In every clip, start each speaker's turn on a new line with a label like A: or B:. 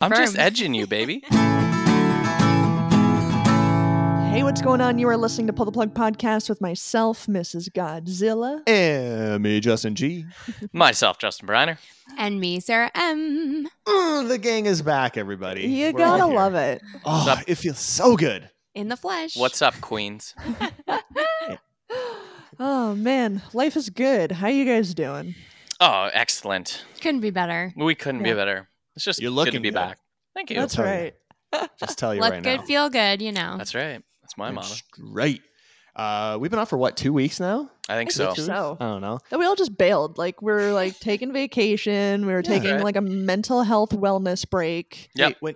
A: I'm just edging you, baby.
B: Hey, what's going on? You are listening to Pull the Plug podcast with myself, Mrs. Godzilla.
C: And me, Justin G.
A: Myself, Justin Briner.
D: And me, Sarah M.
C: Mm, the gang is back, everybody.
B: You
C: We're
B: gotta love it.
C: Oh, it feels so good.
D: In the flesh.
A: What's up, Queens?
B: Oh man, life is good. How you guys doing?
A: Oh, excellent.
D: Couldn't be better.
A: We couldn't
B: Yeah.
A: be better. It's just
C: You're
A: good to be
C: good.
A: back. Thank you.
B: That's
C: tell you.
B: right.
C: Just tell you
D: Look
C: right
D: good,
C: now.
D: feel good, you know.
A: That's right. That's my
C: You're
A: motto.
C: Straight. Uh, we've been off for what, two weeks now?
A: I think
B: I
A: so.
B: think so.
C: I don't know.
B: That we all just bailed. Like we're like taking vacation. We were
C: Yeah.
B: taking
A: Right.
B: like a mental health wellness break.
A: Yep.
C: Hey, when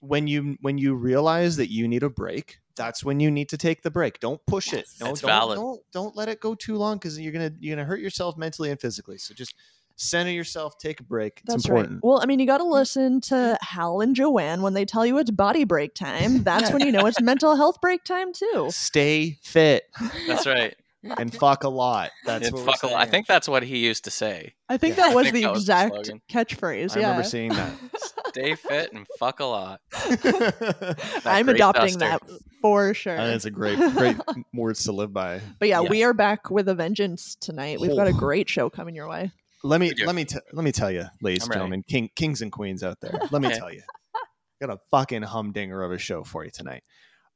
C: when you when you realize that you need a break, that's when you need to take the break. Don't push it.
D: Yes.
C: No,
A: That's
C: don't,
A: valid.
C: Don't don't let it go too long because you're gonna you're gonna hurt yourself mentally and physically. So just center yourself, take a break. It's
B: That's
C: important.
B: right. Well, I mean, you got to mm. listen to Hal and Joanne when they tell you it's body break time. That's when you know it's mental health break time too.
C: Stay fit
A: That's right.
C: and fuck a lot. That's
A: And
C: what
A: fuck a lot. I think that's what he used to say.
B: I think
C: Yeah.
B: that was
A: think
B: the
A: that was the
B: exact
A: slogan.
B: catchphrase.
C: I
B: yeah.
C: remember seeing that.
A: Stay fit and fuck a lot.
B: I'm adopting
A: duster.
B: that for sure.
C: And it's a great, great words to live by.
B: But yeah,
A: Yeah.
B: we are back with a vengeance tonight. We've got a
C: Oh.
B: great show coming your way.
C: Let me let me t- let me tell you, ladies and gentlemen, king, kings and queens out there. Let me
A: Okay.
C: tell you, got a fucking humdinger of a show for you tonight.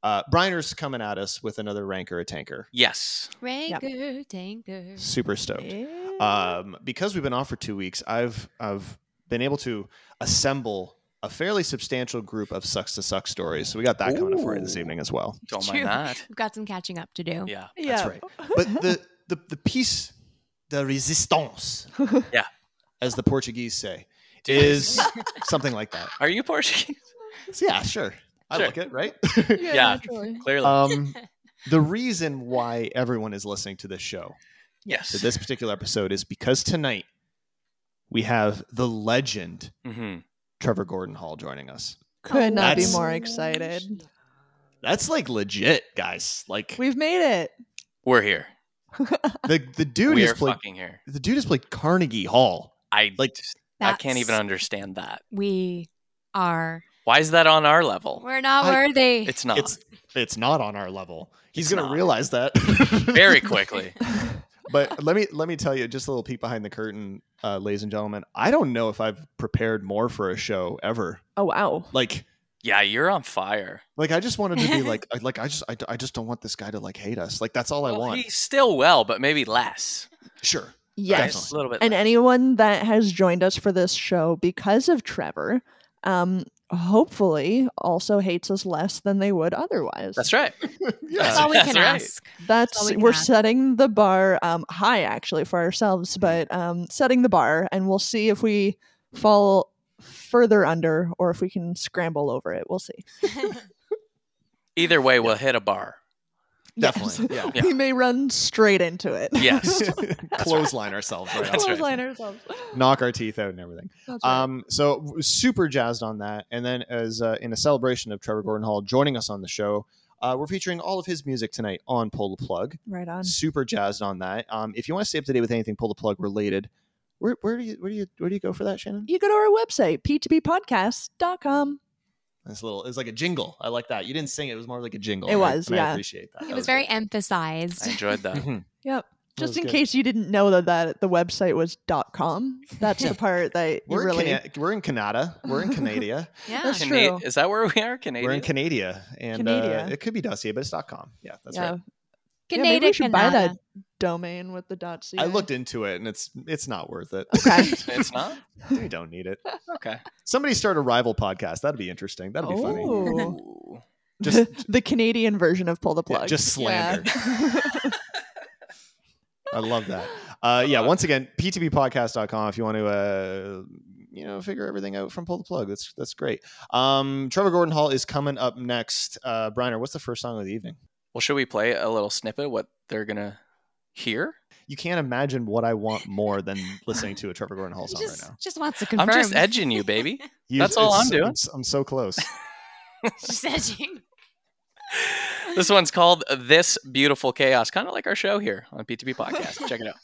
C: Uh, Briner's coming at us with another ranker a tanker.
A: Yes.
D: Ranker, tanker.
C: Super stoked.
B: Yeah.
C: Um, because we've been off for two weeks, I've I've been able to assemble a fairly substantial group of sucks to suck stories. So we got that coming up for you this evening as well.
A: Don't
D: True.
A: mind that.
D: We've got some catching up to do.
A: Yeah.
B: yeah.
C: right. But the the the piece de resistance,
A: Yeah.
C: as the Portuguese say, is something like that.
A: Are you Portuguese?
C: Yeah, sure. I
A: Sure.
C: like it, right?
B: yeah,
A: Yeah.
B: naturally.
A: Clearly.
C: um, the reason why everyone is listening to this show,
A: yes.
C: to this particular episode, is because tonight we have the legend
A: hmm
C: Trevor Gordon Hall joining us.
B: Could not be
C: That's-
B: more excited.
C: That's like legit, guys. Like
B: We've made it.
A: We're here.
C: the the dude
A: is
C: has
A: are
C: played
A: fucking here.
C: the dude has played Carnegie Hall.
A: I
C: Like-
A: I can't even understand that.
D: We are.
A: Why is that on our level?
D: We're not
C: I-
D: worthy.
A: It's not.
C: It's it's not on our level. He's
A: It's
C: gonna
A: not.
C: realize that
A: Very quickly.
C: But let me let me tell you just a little peek behind the curtain, uh, ladies and gentlemen. I don't know if I've prepared more for a show ever.
B: Oh wow.
C: Like
A: Yeah, you're on fire.
C: like I just wanted to be like I- like I just I, I just don't want this guy to like hate us. Like that's all I
A: Well,
C: want.
A: He's still well, but maybe less.
C: Sure.
B: Yes.
A: Right? A little bit.
B: And
A: less.
B: anyone that has joined us for this show because of Trevor, um, hopefully also hates us less than they would otherwise.
A: That's right.
D: That's all we
A: That's
D: can
A: right.
D: ask.
B: That's
D: all we can
B: we're
D: ask.
B: setting the bar um, high actually for ourselves, but um, setting the bar, and we'll see if we fall further under or if we can scramble over it. We'll see.
A: Either way, we'll hit a bar.
C: Definitely,
B: Yes.
C: yeah.
B: we may run straight into it.
A: Yes.
C: Clothesline ourselves right
A: That's
C: off.
A: right.
B: Ourselves.
C: Knock our teeth out and everything.
B: Right.
C: Um, so super jazzed on that. And then as uh, in a celebration of Trevor Gordon Hall joining us on the show, uh, we're featuring all of his music tonight on Pull the Plug.
B: right on.
C: Super jazzed on that. Um, if you want to stay up to date with anything Pull the Plug related, where, where do you where do you where do you go for that, Shannon?
B: You go to our website, p2bpodcast.com.
C: This little it's like a jingle. I like that. You didn't sing it; it was more like a jingle.
B: It
C: and I-
B: was,
C: and I
B: yeah.
C: appreciate that.
D: It
C: That
D: was very
C: good.
D: emphasized.
A: I enjoyed that.
C: Mhm.
B: Yep. Just in
C: good.
B: case you didn't know that, that the website was .com. That's the part that you
C: We're
B: really
C: in Cana- we're in Canada. We're in Canada.
D: Yeah.
B: That's
A: Cana-
B: true.
A: Is that where we are? Canada.
C: we're in Canada, and Uh,
B: Canada.
C: it could be dossier, but it's .com. Yeah, that's
B: yeah.
C: right.
B: Yeah, maybe we should buy
D: Canada.
B: that domain with the dot .ca.
C: I looked into it, and it's it's not worth it.
B: Okay.
A: It's not?
C: we don't need it.
A: Okay.
C: Somebody start a rival podcast. That'd be interesting. That'd be funny.
B: Oh.
A: Ooh.
C: Just
B: the Canadian version of pull the
C: Yeah,
B: plug.
C: just slander.
B: Yeah.
C: I love that. Uh, yeah, once again, p2bpodcast.com if you want to uh, you know, figure everything out from pull the plug. That's that's great. Um, Trevor Gordon Hall is coming up next. Uh, Briner, what's the first song of the evening?
A: Well, should we play a little snippet what they're going to hear?
C: You can't imagine what I want more than listening to a Trevor Gordon Hall song
D: just,
C: right now.
D: just wants to confirm.
A: I'm just edging you, baby.
C: You-
A: That's all I'm doing.
C: I'm, so close.
D: just edging.
A: this one's called This Beautiful Chaos, kind of like our show here on P2P Podcast. Check it out.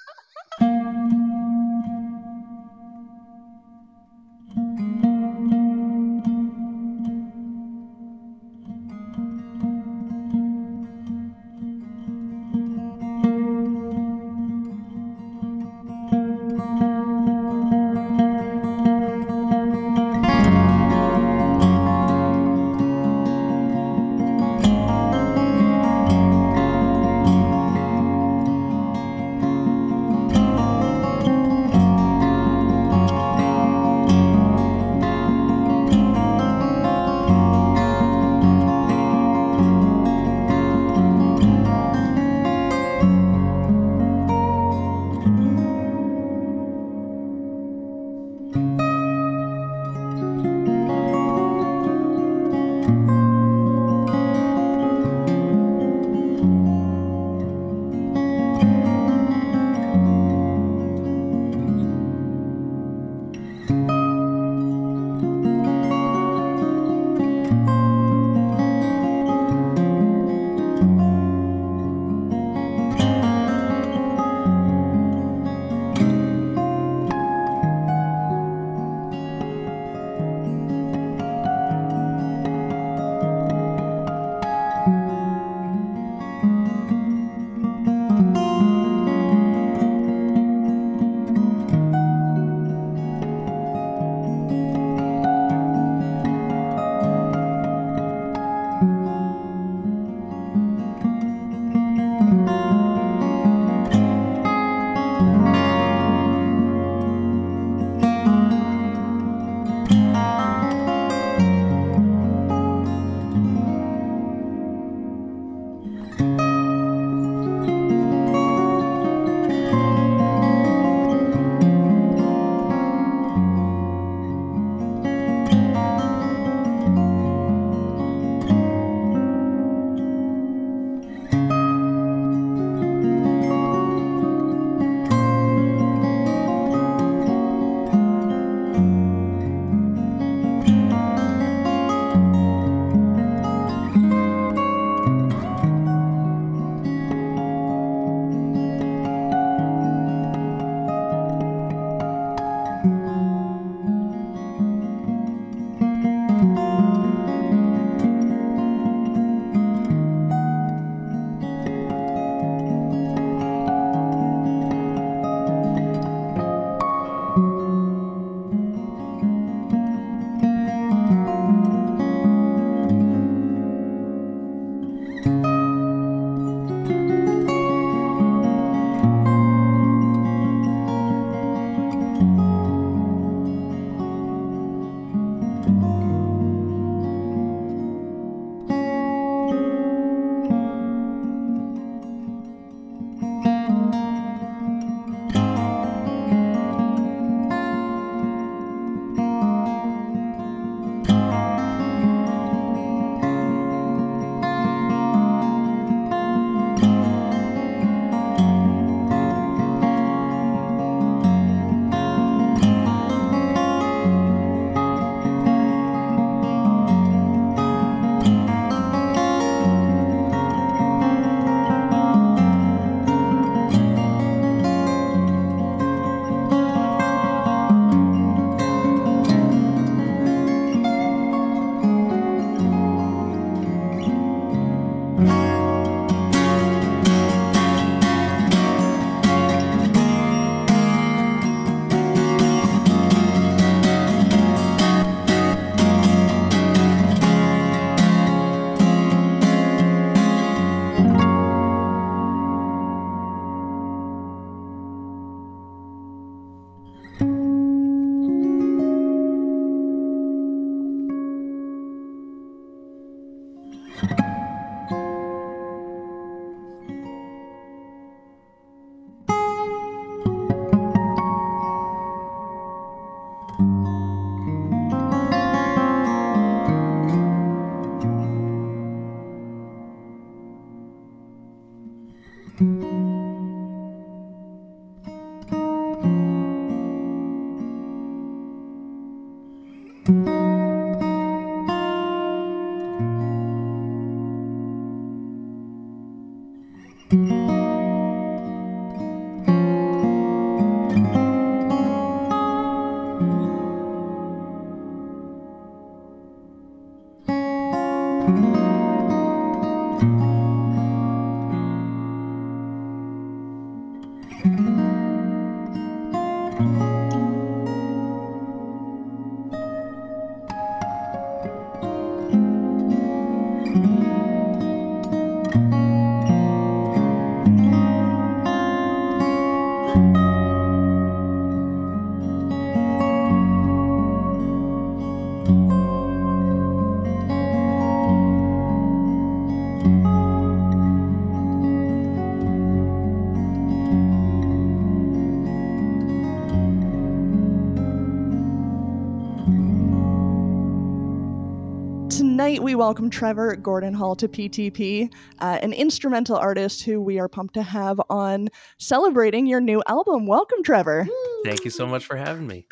B: We welcome Trevor Gordon Hall to PTP, uh, an instrumental artist who we are pumped to have on celebrating your new album. Welcome, Trevor.
E: Thank you so much for having me.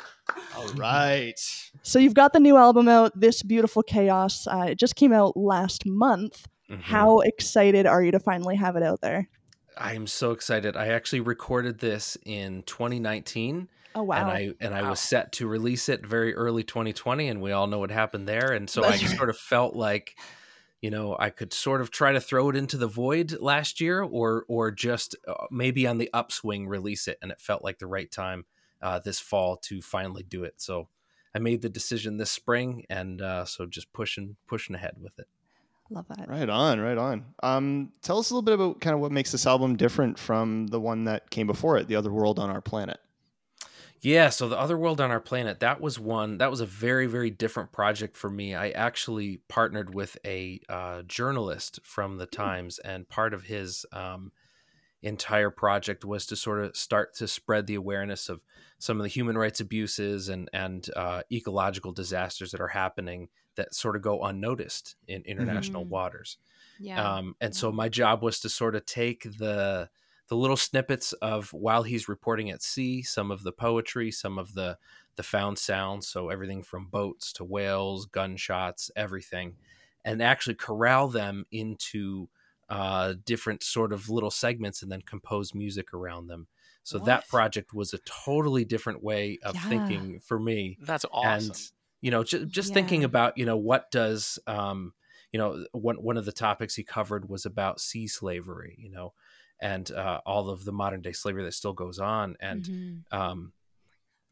C: All right.
B: So, you've got the new album out, This Beautiful Chaos. Uh, it just came out last month.
E: Mhm.
B: How excited are you to finally have it out there?
E: I am so excited. I actually recorded this in 2019
B: Oh, wow.
E: and I and I
A: Wow.
E: was set to release it very early 2020 and we all know what happened there and so
B: That's
E: I
B: right.
E: sort of felt like you know, I could sort of try to throw it into the void last year or or just uh, maybe on the upswing release it and it felt like the right time uh, this fall to finally do it. So I made the decision this spring and uh, so just pushing pushing ahead with it.
B: Love that.
C: Right on, right on. Um, tell us a little bit about kind of what makes this album different from the one that came before it, The Other World on Our Planet.
E: Yeah, so the other world on our planet, that was one that was a very, very different project for me. I actually partnered with a uh, journalist from the Times, and part of his um, entire project was to sort of start to spread the awareness of some of the human rights abuses and and uh, ecological disasters that are happening that sort of go unnoticed in international
D: Mhm.
E: waters.
D: Yeah.
E: Um, and so my job was to sort of take the the little snippets of while he's reporting at sea, some of the poetry, some of the the found sounds, so everything from boats to whales, gunshots, everything, and actually corral them into uh, different sort of little segments and then compose music around them. So that project was a totally different way of
B: Yeah.
E: thinking for me
A: That's awesome.
E: and you know just, just thinking about you know what does um you know one one of the topics he covered was about sea slavery you know and uh, all of the modern day slavery that still goes on and
D: Mhm.
E: um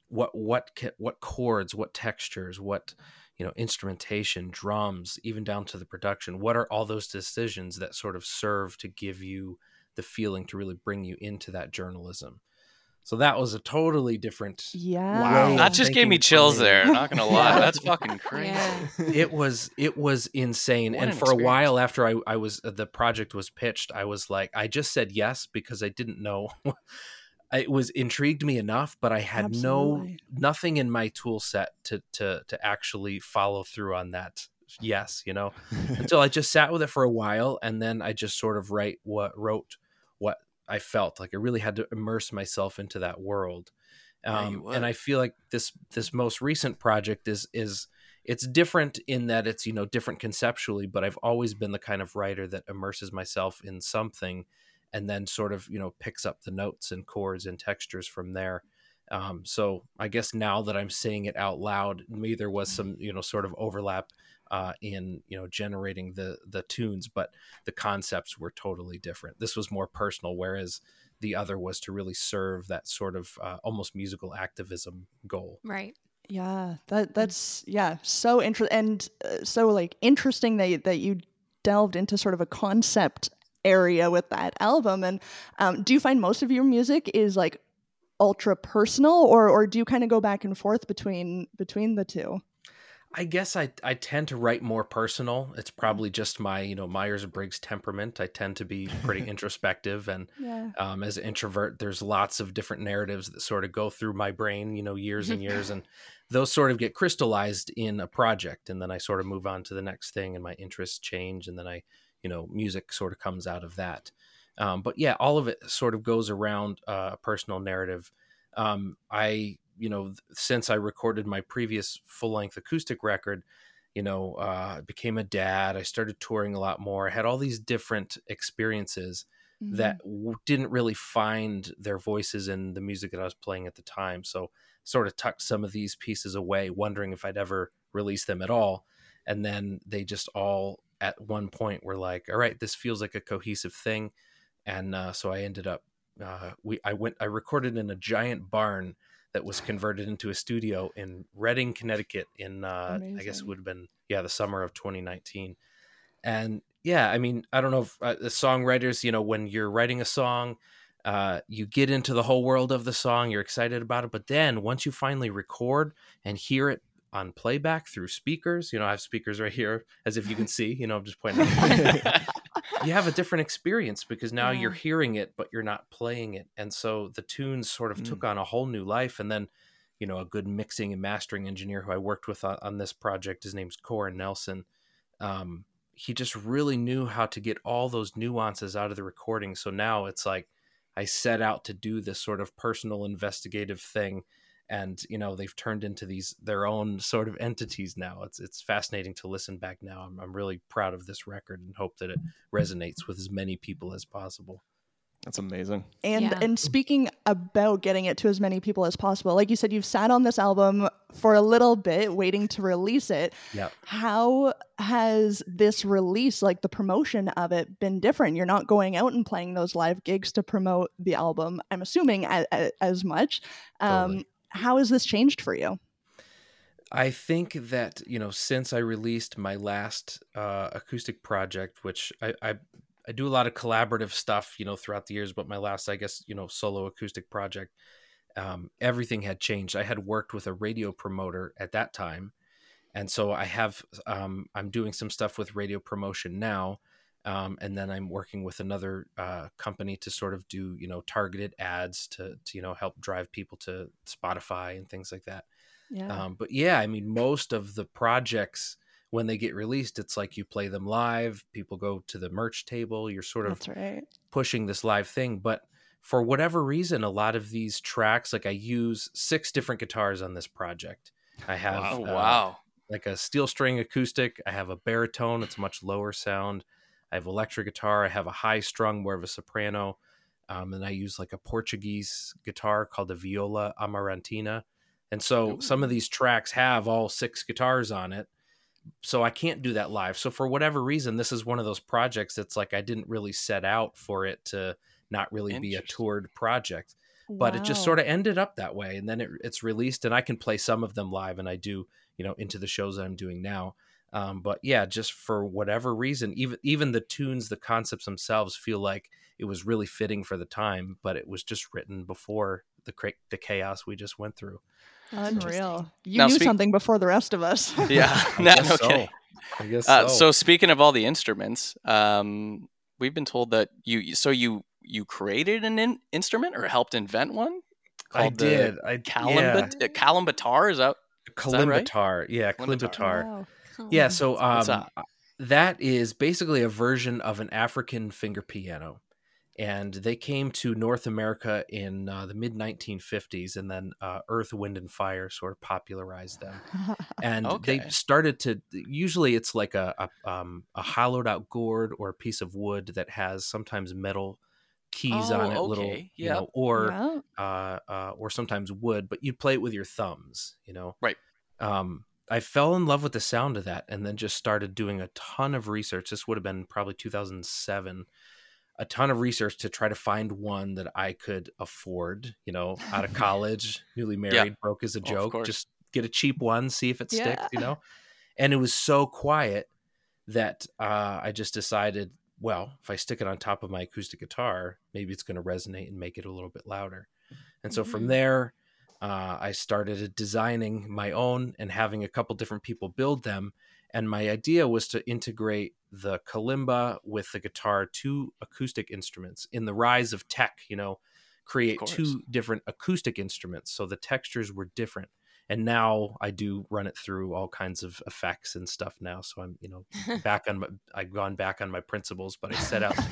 E: what what what chords what textures what you know instrumentation drums even down to the production what are all those decisions that sort of serve to give you the feeling to really bring you into that journalism so that was a totally different
B: Yeah.
C: Wow.
A: that just gave me chills
E: me.
A: there. Not gonna lie,
B: Yeah.
A: that's fucking crazy.
D: Yeah.
E: it was it was insane
A: What
E: and
A: an
E: for a while after I, I was uh, the project was pitched i was like i just said yes because i didn't know it was intrigued me enough but i had
B: Absolutely.
E: no nothing in my tool set to to to actually follow through on that yes you know until i just sat with it for a while and then i just sort of write what wrote what i felt like i really had to immerse myself into that world um,
A: would.
E: and i feel like this this most recent project is is it's different in that it's you know different conceptually but i've always been the kind of writer that immerses myself in something and then sort of you know picks up the notes and chords and textures from there um, so i guess now that i'm saying it out loud maybe there was some you know sort of overlap uh, in you know generating the the tunes but the concepts were totally different this was more personal whereas the other was to really serve that sort of uh, almost musical activism goal
D: Right.
B: Yeah, that that's yeah, so interesting and uh, so like interesting that you- that you delved into sort of a concept area with that album. And um, do you find most of your music is like ultra personal, or or do you kind of go back and forth between between the two?
E: I guess I I tend to write more personal. It's probably just my you know Myers Briggs temperament. I tend to be pretty introspective, and
B: Yeah,
E: um, as an introvert, there's lots of different narratives that sort of go through my brain, you know, years and years, and those sort of get crystallized in a project, and then I sort of move on to the next thing, and my interests change, and then I, you know, music sort of comes out of that. Um, but yeah, all of it sort of goes around uh, a personal narrative. Um, I, you know, since I recorded my previous full length acoustic record, you know, uh, I became a dad. I started touring a lot more. I had all these different experiences
B: Mhm.
E: that w- didn't really find their voices in the music that I was playing at the time. So sort of tucked some of these pieces away, wondering if I'd ever release them at all. And then they just all at one point were like, all right, this feels like a cohesive thing, and uh, so I ended up uh, we I went I recorded in a giant barn that was converted into a studio in Redding, Connecticut, in uh, I guess it would have been yeah the summer of 2019, and yeah, I mean I don't know if uh, the songwriters, you know, when you're writing a song. Uh, you get into the whole world of the song, you're excited about it, but then once you finally record and hear it on playback through speakers, you know, I have speakers right here, as if you can see, you know, I'm just pointing. out. you have a different experience because now you're hearing it but you're not playing it. And so the tunes sort of took on a whole new life. And then you know a good mixing and mastering engineer who i worked with on, on this project his name's corin nelson um, he just really knew how to get all those nuances out of the recording. So now it's like i set out to do this sort of personal investigative thing and you know they've turned into these their own sort of entities now it's it's fascinating to listen back now i'm, I'm really proud of this record and hope that it resonates with as many people as possible
C: That's amazing.
B: And
D: Yeah.
B: and speaking about getting it to as many people as possible, like you said, you've sat on this album for a little bit, waiting to release it.
E: yeah
B: How has this release, like the promotion of it, been different? You're not going out and playing those live gigs to promote the album. I'm assuming a, a, as much. Um,
E: Totally.
B: How has this changed for you?
E: I think that you know since I released my last uh, acoustic project, which I, I I do a lot of collaborative stuff, you know, throughout the years, but my last, I guess, you know, solo acoustic project, um, everything had changed. I had worked with a radio promoter at that time, and so I have um, I'm doing some stuff with radio promotion now. Um, and then I'm working with another uh, company to sort of do, you know, targeted ads to, to, you know, help drive people to Spotify and things like that.
B: Yeah.
E: Um, but yeah, I mean, most of the projects when they get released, it's like you play them live. People go to the merch table. You're sort of
B: That's right.
E: pushing this live thing. But for whatever reason, a lot of these tracks, like I use six different guitars on this project. I have
A: Oh
E: uh,
A: wow.
E: like a steel string acoustic. I have a baritone. It's a much lower sound. I have electric guitar. I have a high strung, more of a soprano. Um, and I use like a Portuguese guitar called the Viola Amarantina. And so some of these tracks have all six guitars on it. So I can't do that live. So for whatever reason, this is one of those projects that's like I didn't really set out for it to not really be a toured project but it just sort of ended up that way and then it, it's released and i can play some of them live and i do you know into the shows that i'm doing now um, but yeah just for whatever reason even even the tunes the concepts themselves feel like it was really fitting for the time but it was just written before the cra- the chaos we just went through
B: Unreal. You
A: Now
B: knew
A: speak-
B: something before the rest of us.
A: Yeah.
E: I
A: no,
E: guess
A: no
E: so.
A: kidding.
E: i guess
A: Uh,
E: so.
A: so speaking of all the instruments, um, we've been told that you so you you created an in- instrument or helped invent one
E: i did i
A: Kalimbat
E: yeah.
A: uh, Kalimbatar. Is that right?
E: kalimbatar yeah
A: Kalimbatar.
E: kalimbatar
B: Wow.
E: Yeah, so um, that is basically a version of an African finger piano, and they came to North America in uh, the mid 1950s, and then uh, Earth, Wind, and Fire sort of popularized them, and they started to. Usually, it's like a a, um, a hollowed out gourd or a piece of wood that has sometimes metal keys on
A: Oh,
E: it, little
A: okay,
E: you
A: yep.
E: know, or
B: Yeah.
E: uh, uh, or sometimes wood, but you'd play it with your thumbs, you know?
A: Right.
E: Um, I fell in love with the sound of that and then just started doing a ton of research. This would have been probably 2007. A ton of research to try to find one that I could afford, you know, out of college, newly married, broke as a joke. Just get a cheap one, see if it sticks, you know? And it was so quiet that uh, I just decided, well, if I stick it on top of my acoustic guitar, maybe it's going to resonate and make it a little bit louder. And so from
D: Mhm.
E: there, uh, I started designing my own and having a couple different people build them. And my idea was to integrate the kalimba with the guitar, two acoustic instruments. In the rise of tech, you know, create two different acoustic instruments. So the textures were different. And now I do run it through all kinds of effects and stuff now. So I'm, you know, back on my, I've gone back on my principles, but I set out to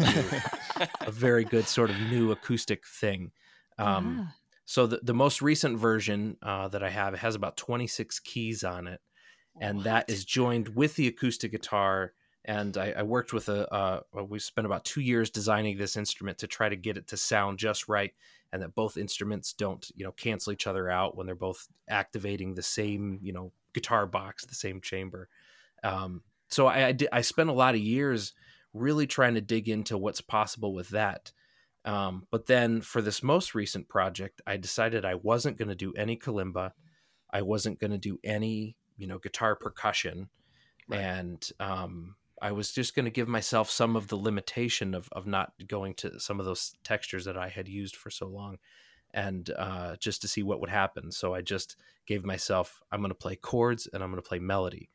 E: do a very good sort of new acoustic thing. Um,
B: Yeah.
E: So the, the most recent version uh, that I have it has about 26 keys on it, and that is joined with the acoustic guitar. And I, I worked with a uh, we spent about two years designing this instrument to try to get it to sound just right, and that both instruments don't you know cancel each other out when they're both activating the same you know guitar box, the same chamber. Um, so I I, did, I spent a lot of years really trying to dig into what's possible with that. Um, but then for this most recent project, I decided I wasn't going to do any kalimba. I wasn't going to do any, you know, guitar percussion,
A: Right.
E: and um, I was just going to give myself some of the limitation of of not going to some of those textures that I had used for so long, and uh, just to see what would happen. So I just gave myself I'm going to play chords and I'm going to play melody,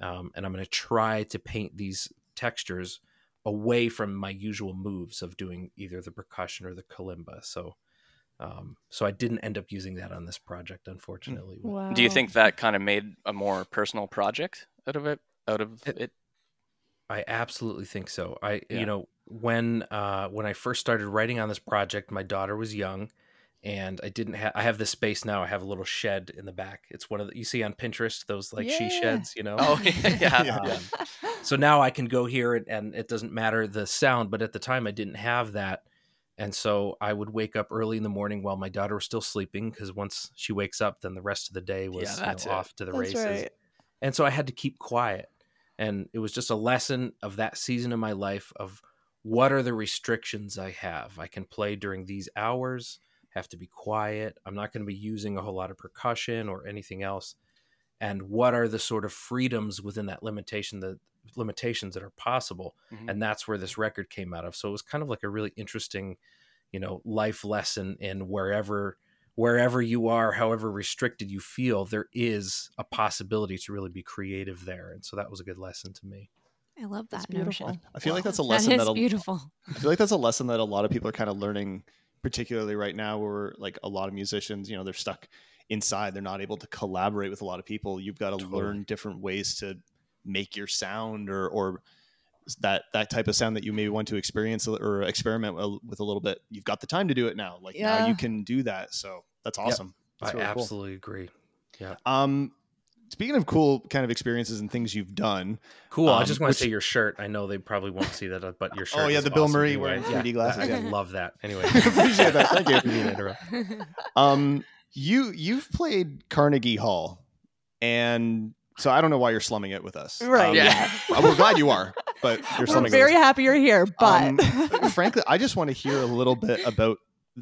E: um, and I'm going to try to paint these textures away from my usual moves of doing either the percussion or the kalimba. So. Um, so I didn't end up using that on this project, unfortunately.
B: Wow.
A: Do you think that kind of made a more personal project out of it? Out of
E: It-
A: it?
E: I absolutely think so. I
A: Yeah.
E: you know when uh when I first started writing on this project, my daughter was young and I didn't have I have this space now. I have a little shed in the back. It's one of the you see on Pinterest those like she sheds, you know.
A: Oh yeah.
C: Yeah.
E: Um, so now I can go here and, and it doesn't matter the sound, but at the time I didn't have that. And so I would wake up early in the morning while my daughter was still sleeping because once she wakes up, then the rest of the day was
A: Yeah,
E: you know, off to the
B: That's
E: races
B: right.
E: and so i had to keep quiet and it was just a lesson of that season of my life of what are the restrictions i have i can play during these hours have to be quiet i'm not going to be using a whole lot of percussion or anything else and what are the sort of freedoms within that limitation the limitations that are possible
A: Mhm.
E: and that's where this record came out of so it was kind of like a really interesting you know life lesson in wherever wherever you are however restricted you feel there is a possibility to really be creative there and so that was a good lesson to me
D: I love
B: That's
D: that notion.
B: beautiful.
C: I feel like that's a lesson
D: is
C: that a,
D: beautiful.
C: I feel like that's a lesson that a lot of people are kind of learning, particularly right now, where like a lot of musicians, you know, they're stuck inside. They're not able to collaborate with a lot of people. You've got to
E: Totally.
C: learn different ways to make your sound or or that that type of sound that you maybe want to experience or experiment with with a little bit. You've got the time to do it now. Like now you can do that. So that's awesome. That's
E: i
C: really cool.
E: absolutely agree Yeah.
C: Um, speaking of cool kind of experiences and things you've done,
E: cool i
C: Um,
E: just want
C: which-
E: to say your shirt i know they probably won't see that uh, but your shirt
C: Oh, yeah,
E: is
C: the Bill
E: awesome
C: Murray
E: anyway.
C: wearing 3D
E: Yeah,
C: glasses,
E: i,
C: yeah.
E: love that anyway
C: Appreciate that. Thank you.
E: Didn't mean interrupt.
C: um, you you've played Carnegie Hall, and so I don't know why you're slumming it with us.
B: Right.
C: Um,
A: Yeah.
C: We're glad you are, but you're slumming.
B: We're very
C: it.
B: happy you're here, but
C: Um, frankly, I just want to hear a little bit about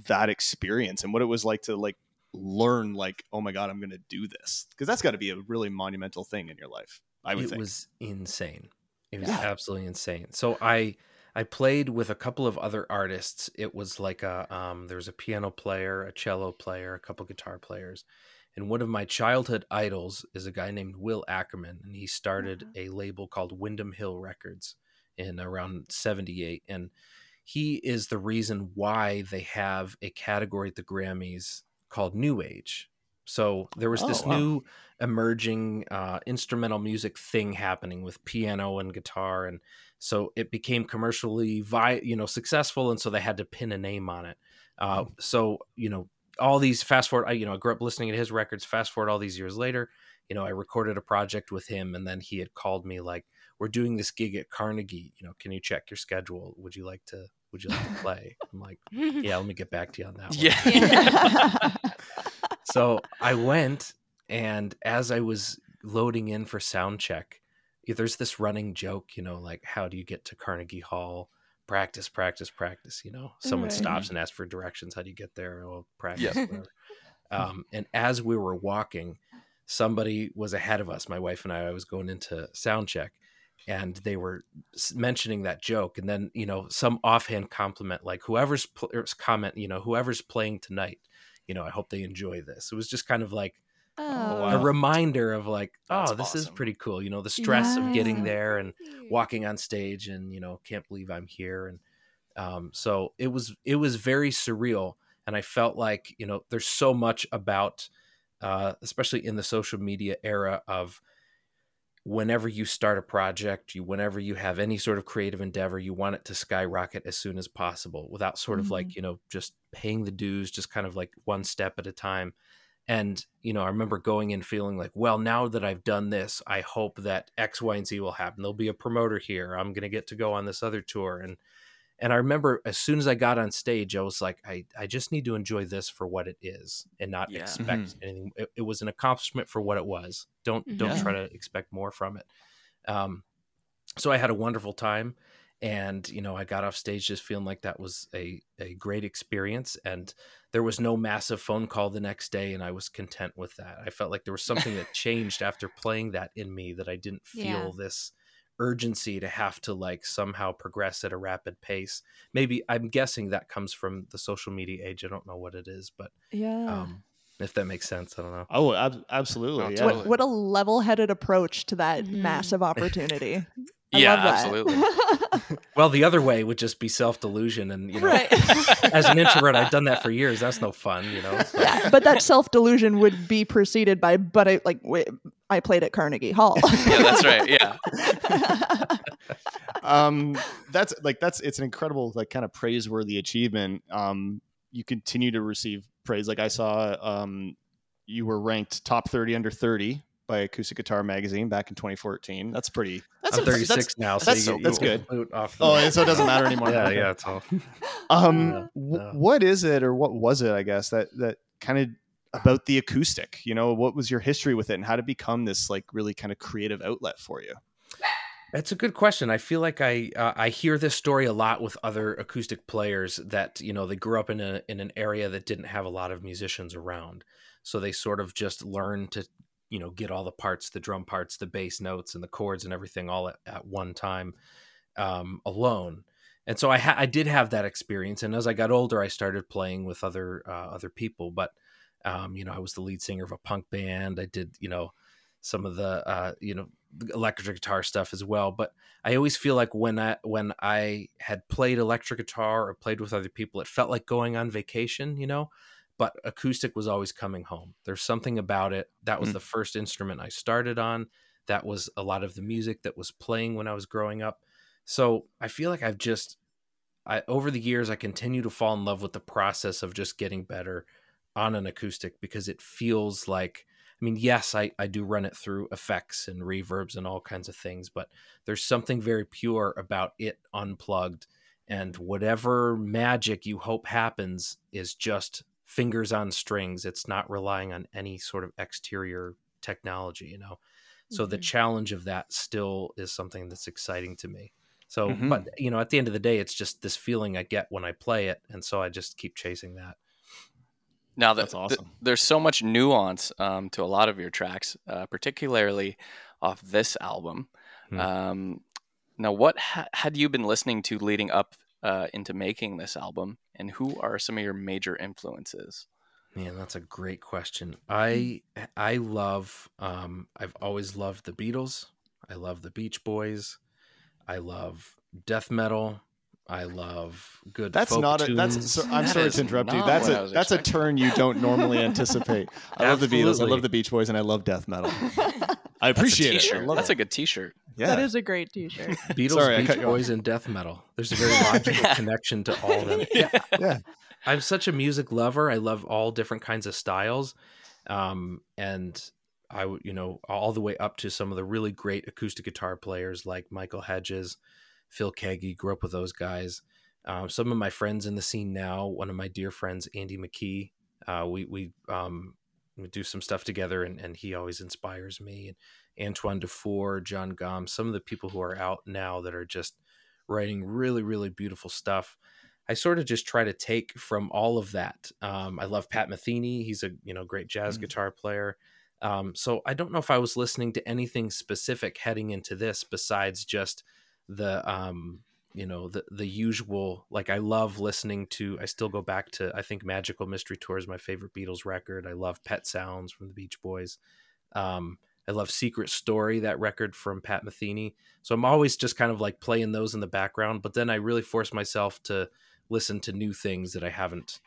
C: that experience and what it was like to like learn like oh my god i'm gonna do this because that's got to be a really monumental thing in your life i would
E: it
C: think
E: was insane. It was
C: Yeah.
E: absolutely insane. So I I played with a couple of other artists. It was like a um, there was a piano player, a cello player, a couple guitar players, and one of my childhood idols is a guy named Will Ackerman, and he started a label called Windham Hill Records in around '78, and he is the reason why they have a category at the Grammys called New Age. So there was this
C: Oh, wow.
E: new emerging uh, instrumental music thing happening with piano and guitar, and so it became commercially vi- you know successful, and so they had to pin a name on it. Uh, so you know all these fast forward, I you know I grew up listening to his records. Fast forward all these years later, you know I recorded a project with him, and then he had called me like, "We're doing this gig at Carnegie. You know, can you check your schedule? Would you like to?" Would you like to play? I'm like, yeah, let me get back to you on that one
A: Yeah.
E: so I went, and as I was loading in for sound check, there's this running joke, you know, like how do you get to Carnegie Hall? Practice, practice, practice. You know, someone
B: Right.
E: stops and asks for directions. How do you get there? Oh, practice.
A: Yeah.
E: whatever. Um, and as we were walking, somebody was ahead of us. My wife and I. I was going into sound check, and they were mentioning that joke, and then you know some offhand compliment like whoever's pl- comment, you know, whoever's playing tonight you know, I hope they enjoy this. It was just kind of like
B: Oh,
A: wow.
E: a reminder of like,
A: That's
E: oh, this is pretty cool. You know, the stress of getting there and walking on stage and, you know, can't believe I'm here. And um, so it was, it was very surreal. And I felt like, you know, there's so much about, uh, especially in the social media era of whenever you start a project, you, whenever you have any sort of creative endeavor, you want it to skyrocket as soon as possible without sort of like, mm-hmm. you know, just paying the dues, just kind of like one step at a time. And, you know, I remember going in feeling like, well, now that I've done this, I hope that X, Y, and Z will happen. There'll be a promoter here. I'm going to get to go on this other tour. And, and I remember as soon as I got on stage, I was like, I, I just need to enjoy this for what it is and not
A: Yeah.
E: expect anything. It, it was an accomplishment for what it was. Don't, don't
A: Yeah.
E: try to expect more from it. Um, so I had a wonderful time, and you know I got off stage just feeling like that was a a great experience, and there was no massive phone call the next day, and I was content with that. I felt like there was something that changed after playing that in me that I didn't feel
D: Yeah.
E: this urgency to have to like somehow progress at a rapid pace. Maybe I'm guessing that comes from the social media age. I don't know what it is, but
B: Yeah.
E: um, if that makes sense, I don't know.
C: Oh, ab- absolutely. Yeah.
B: what, what a level-headed approach to that
D: Mhm.
B: massive opportunity. I
A: Yeah,
B: love that.
A: absolutely.
E: Well, the other way would just be self delusion, and you know,
B: right.
E: as an introvert, I've done that for years. That's no fun, you know. so-
B: yeah, but that self-delusion would be preceded by, but I like, wait, I played at Carnegie Hall.
A: yeah, that's right. Yeah.
C: um that's like that's it's an incredible like kind of praiseworthy achievement um you continue to receive praise like i saw um you were ranked top 30 under 30 by acoustic guitar magazine back in 2014 that's pretty that's
E: I'm
C: that's-
E: 36 now, so
C: that's-
E: you get,
C: that's
E: you
C: good.
E: get Off the,
C: oh and so it doesn't matter anymore
E: yeah, yeah, it's all.
C: um
E: Yeah,
C: wh- what is it or what was it i guess that that kind of about the acoustic you know what was your history with it and how to become this like really kind of creative outlet for you
E: That's a good question. I feel like I uh, I hear this story a lot with other acoustic players that you know they grew up in a in an area that didn't have a lot of musicians around, so they sort of just learned to you know get all the parts, the drum parts, the bass notes, and the chords and everything all at, at one time um, alone. And so I ha- I did have that experience, and as I got older, I started playing with other uh, other people. But um, you know, I was the lead singer of a punk band. I did you know some of the uh, you know electric guitar stuff as well. But I always feel like when I when I had played electric guitar or played with other people, it felt like going on vacation, you know. But acoustic was always coming home. There's something about it. That was
A: Mm.
E: the first instrument I started on. That was a lot of the music that was playing when I was growing up. So I feel like I've just I over the years I continue to fall in love with the process of just getting better on an acoustic because it feels like I mean, yes, I, I do run it through effects and reverbs and all kinds of things, but there's something very pure about it unplugged. And whatever magic you hope happens is just fingers on strings. It's not relying on any sort of exterior technology, you know? So the
D: Mhm.
E: challenge of that still is something that's exciting to me. So,
A: Mhm.
E: but, you know, at the end of the day, it's just this feeling I get when I play it. And so I just keep chasing that.
A: Now that
C: That's awesome.
A: there's so much nuance um, to a lot of your tracks, uh, particularly off this album.
E: Hmm.
A: Um, now, what ha- had you been listening to leading up uh, into making this album, and who are some of your major influences?
E: Man, that's a great question. I I love um I've always loved the Beatles. I love the Beach Boys. I love death metal. I love good
C: That's
E: folk
C: not a. That's. So, I'm
A: That
C: sorry to interrupt you. That's
A: what I
C: a.
A: was
C: That's a turn you don't normally anticipate. I love the Beatles. I love the Beach Boys, and I love death metal. I
A: That's a
C: appreciate it. I
A: t-shirt.
C: love
A: That's
C: it.
A: a good T-shirt.
C: Yeah.
B: That is a great T-shirt.
E: Beatles,
C: Sorry, I
E: Beach
C: cut you off.
E: Boys, and death metal. There's a very logical
A: Yeah.
E: connection to all of them. Yeah,
C: yeah.
E: I'm such a music lover. I love all different kinds of styles, um, and I would, you know, all the way up to some of the really great acoustic guitar players like Michael Hedges, Phil Keaggy. Grew up with those guys. Um, some of my friends in the scene now. One of my dear friends, Andy McKee. Uh, we we um, we do some stuff together, and, and he always inspires me. And Antoine Dufour, Jon Gomm, some of the people who are out now that are just writing really really beautiful stuff. I sort of just try to take from all of that. Um, I love Pat Metheny; he's a you know great jazz
C: Mm.
E: guitar player. Um, so I don't know if I was listening to anything specific heading into this besides just the um, you know the the usual. Like I love listening to. I still go back to. I think Magical Mystery Tour is my favorite Beatles record. I love Pet Sounds from the Beach Boys. Um, I love Secret Story, that record from Pat Metheny. So I'm always just kind of like playing those in the background, but then I really force myself to listen to new things that I haven't,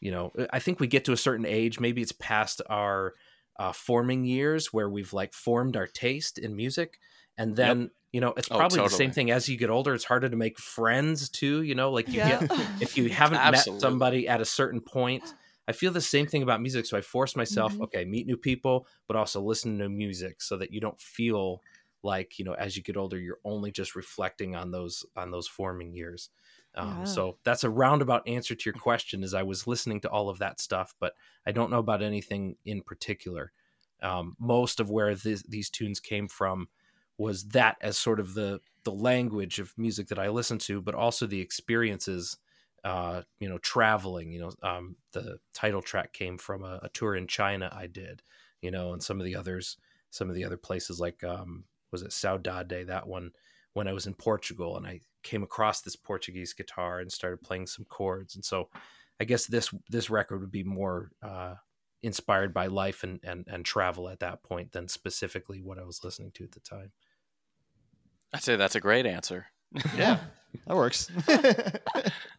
E: you know, I think we get to a certain age, maybe it's past our uh, forming years where we've like formed our taste in music. And then, you know, it's
A: Oh,
E: probably the same thing as you get older. It's harder to make friends too, you know, like you
B: Yeah.
E: get, if you haven't met somebody at a certain point, I feel the same thing about music. So I force myself,
B: Mhm.
E: okay, meet new people, but also listen to music so that you don't feel like, you know, as you get older, you're only just reflecting on those, on those forming years. Um,
B: Yeah.
E: So that's a roundabout answer to your question is I was listening to all of that stuff, but I don't know about anything in particular. Um, most of where this, these tunes came from was that as sort of the the language of music that I listen to, but also the experiences. Uh, you know, traveling. You know, um, the title track came from a, a tour in China I did. You know, and some of the others, some of the other places like um, was it Saudade? That one when I was in Portugal, and I came across this Portuguese guitar and started playing some chords. And so, I guess this this record would be more uh, inspired by life and, and and travel at that point than specifically what I was listening to at the time.
A: I'd say that's a great answer.
C: Yeah, that works.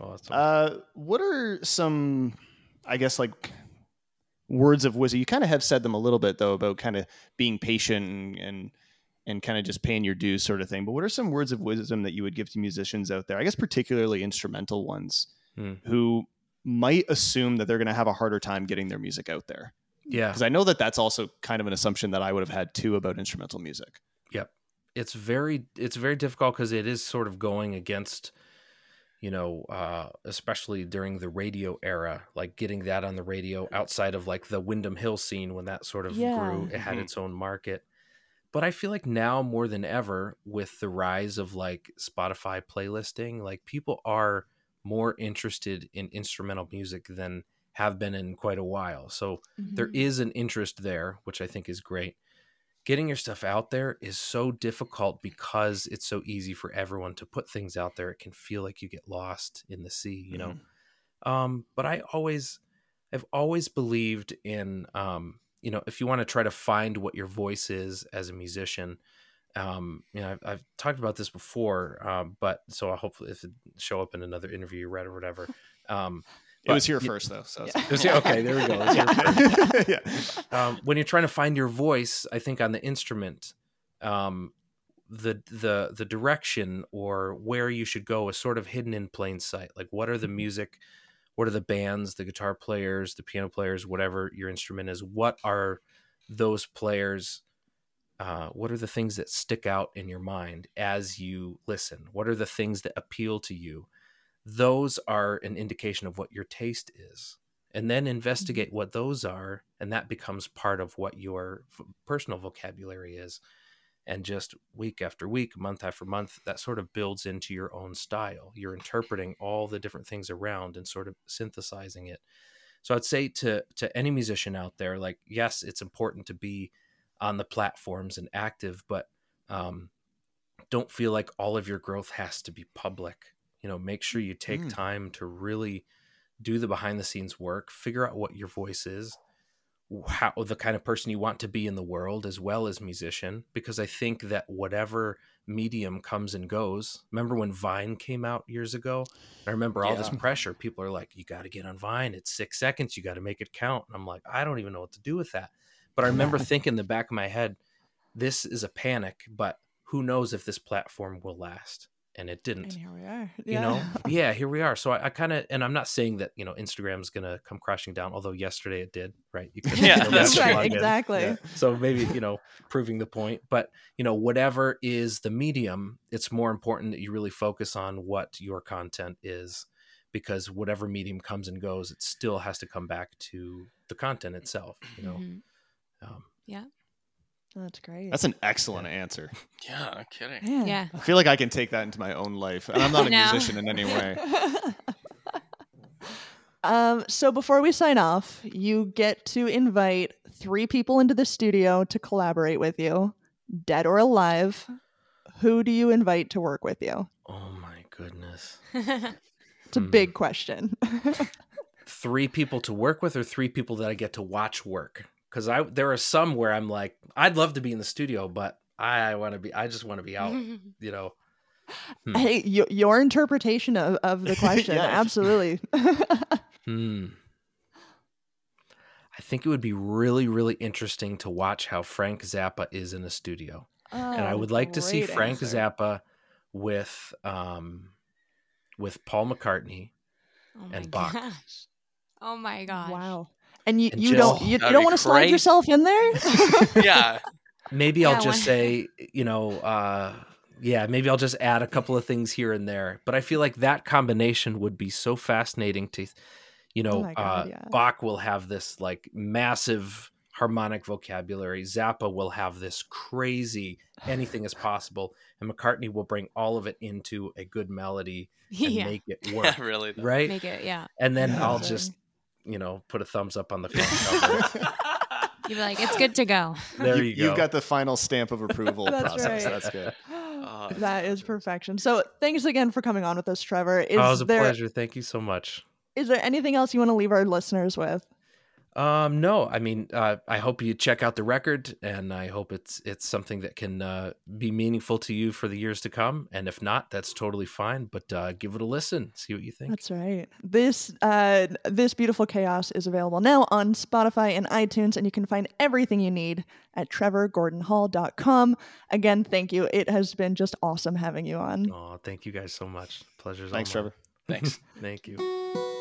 E: Awesome.
C: uh, what are some, I guess, like words of wisdom? You kind of have said them a little bit though about kind of being patient and and, and kind of just paying your dues, sort of thing. But what are some words of wisdom that you would give to musicians out there? I guess particularly instrumental ones
E: Hmm.
C: who might assume that they're going to have a harder time getting their music out there.
E: yeah,
C: Because I know that that's also kind of an assumption that I would have had too about instrumental music.
E: Yep. It's very it's very difficult because it is sort of going against you know, uh, especially during the radio era, like getting that on the radio outside of like the Windham Hill scene when that sort of
B: Yeah.
E: grew, it had
A: Mhm.
E: its own market. But I feel like now more than ever, with the rise of like Spotify playlisting, like people are more interested in instrumental music than have been in quite a while. So there
B: Mm-hmm.
E: is an interest there, which I think is great. Getting your stuff out there is so difficult because it's so easy for everyone to put things out there. It can feel like you get lost in the sea, you know. Um, but I always, I've always believed in, um, you know, if you want to try to find what your voice is as a musician, um, you know, I've, I've talked about this before, um, but so I hopefully if it show up in another interview you read or whatever. Um,
C: It was here
E: you-
C: first though, so
B: Yeah.
E: It was here- okay, there we go. It
C: yeah.
E: um, when you're trying to find your voice, I think on the instrument, um, the the the direction or where you should go is sort of hidden in plain sight. Like, what are the music? What are the bands, the guitar players, the piano players, whatever your instrument is? What are those players? Uh, what are the things that stick out in your mind as you listen? What are the things that appeal to you? Those are an indication of what your taste is. And then investigate what those are and that becomes part of what your personal vocabulary is. And just week after week month after month that sort of builds into your own style. You're interpreting all the different things around and sort of synthesizing it. So i'd say to to any musician out there like yes it's important to be on the platforms and active but um, don't feel like all of your growth has to be public you know make sure you take
C: Mm.
E: time to really do the behind the scenes work, figure out what your voice is, how the kind of person you want to be in the world as well as musician because I think that whatever medium comes and goes. Remember when Vine came out years ago? I remember all this pressure. People are like, "You got to get on Vine. It's 6 seconds. You got to make it count." And I'm like, "I don't even know what to do with that." But I remember thinking in the back of my head, this is a panic, but who knows if this platform will last? And it didn't
B: And here we are.
E: you know yeah here we are so i, I kind of and i'm not saying that you know instagram's gonna come crashing down although yesterday it did right you
A: Yeah, that's
B: right. Exactly.
C: Yeah.
E: so maybe you know proving the point but you know whatever is the medium it's more important that you really focus on what your content is because whatever medium comes and goes it still has to come back to the content itself you know
D: Mhm.
E: um,
B: That's great.
C: That's an excellent answer.
A: Yeah, no kidding.
B: Man.
D: Yeah.
C: I feel like I can take that into my own life, and I'm not a
D: No.
C: musician in any way.
B: um, so before we sign off, you get to invite three people into the studio to collaborate with you, dead or alive. Who do you invite to work with you?
E: oh my goodness
B: It's a
E: Hmm.
B: big question.
E: three people to work with or three people that I get to watch work? Because I there are some where I'm like, I'd love to be in the studio, but I want to be. I just want to be out. You know. Hmm.
B: hey, y- your interpretation of, of the question,
C: Yeah.
B: absolutely.
E: Hmm. I think it would be really, really interesting to watch how Frank Zappa is in a studio, and I
B: Oh,
E: would like to see
B: great
E: Frank
B: answer.
E: Zappa with um with Paul McCartney.
D: oh my
E: And Bach.
D: gosh. Oh my gosh.
B: Wow. And you,
E: And
B: you
E: just-
B: don't you, you don't want to slide yourself in there?
A: Yeah.
E: maybe
D: Yeah,
E: I'll just
D: one-
E: say, you know, uh, yeah, maybe I'll just add a couple of things here and there. But I feel like that combination would be so fascinating to, you know,
B: Oh God,
E: uh,
B: yeah.
E: Bach will have this like massive harmonic vocabulary. Zappa will have this crazy anything is possible, and McCartney will bring all of it into a good melody and
D: yeah.
E: make it
A: Yeah,
E: work.
A: really. though.
E: right?
D: Make it, yeah.
E: and then
C: Yeah.
E: I'll
B: So-
E: just, you know, put a thumbs up on the front cover.
D: You'd be like, it's good to go.
E: There you, go.
C: You've got the final stamp of approval
B: That's
C: process.
B: right.
C: That's good.
A: Oh,
B: that is perfection. So thanks again for coming on with us, Trevor. Is
E: oh, it was a
B: there
E: pleasure. Thank you so much.
B: is there anything else you want to leave our listeners with?
E: Um, no, I mean, uh, I hope you check out the record, and I hope it's it's something that can uh, be meaningful to you for the years to come. And if not, that's totally fine. But uh, give it a listen, see what you think.
B: That's right. This uh, this beautiful chaos is available now on Spotify and iTunes, and you can find everything you need at trevorgordonhall.com. Again, thank you. It has been just awesome having you on.
E: Oh, thank you guys so much. Pleasure's all
C: Thanks,
E: mine.
C: Trevor.
A: Thanks.
E: Thank you.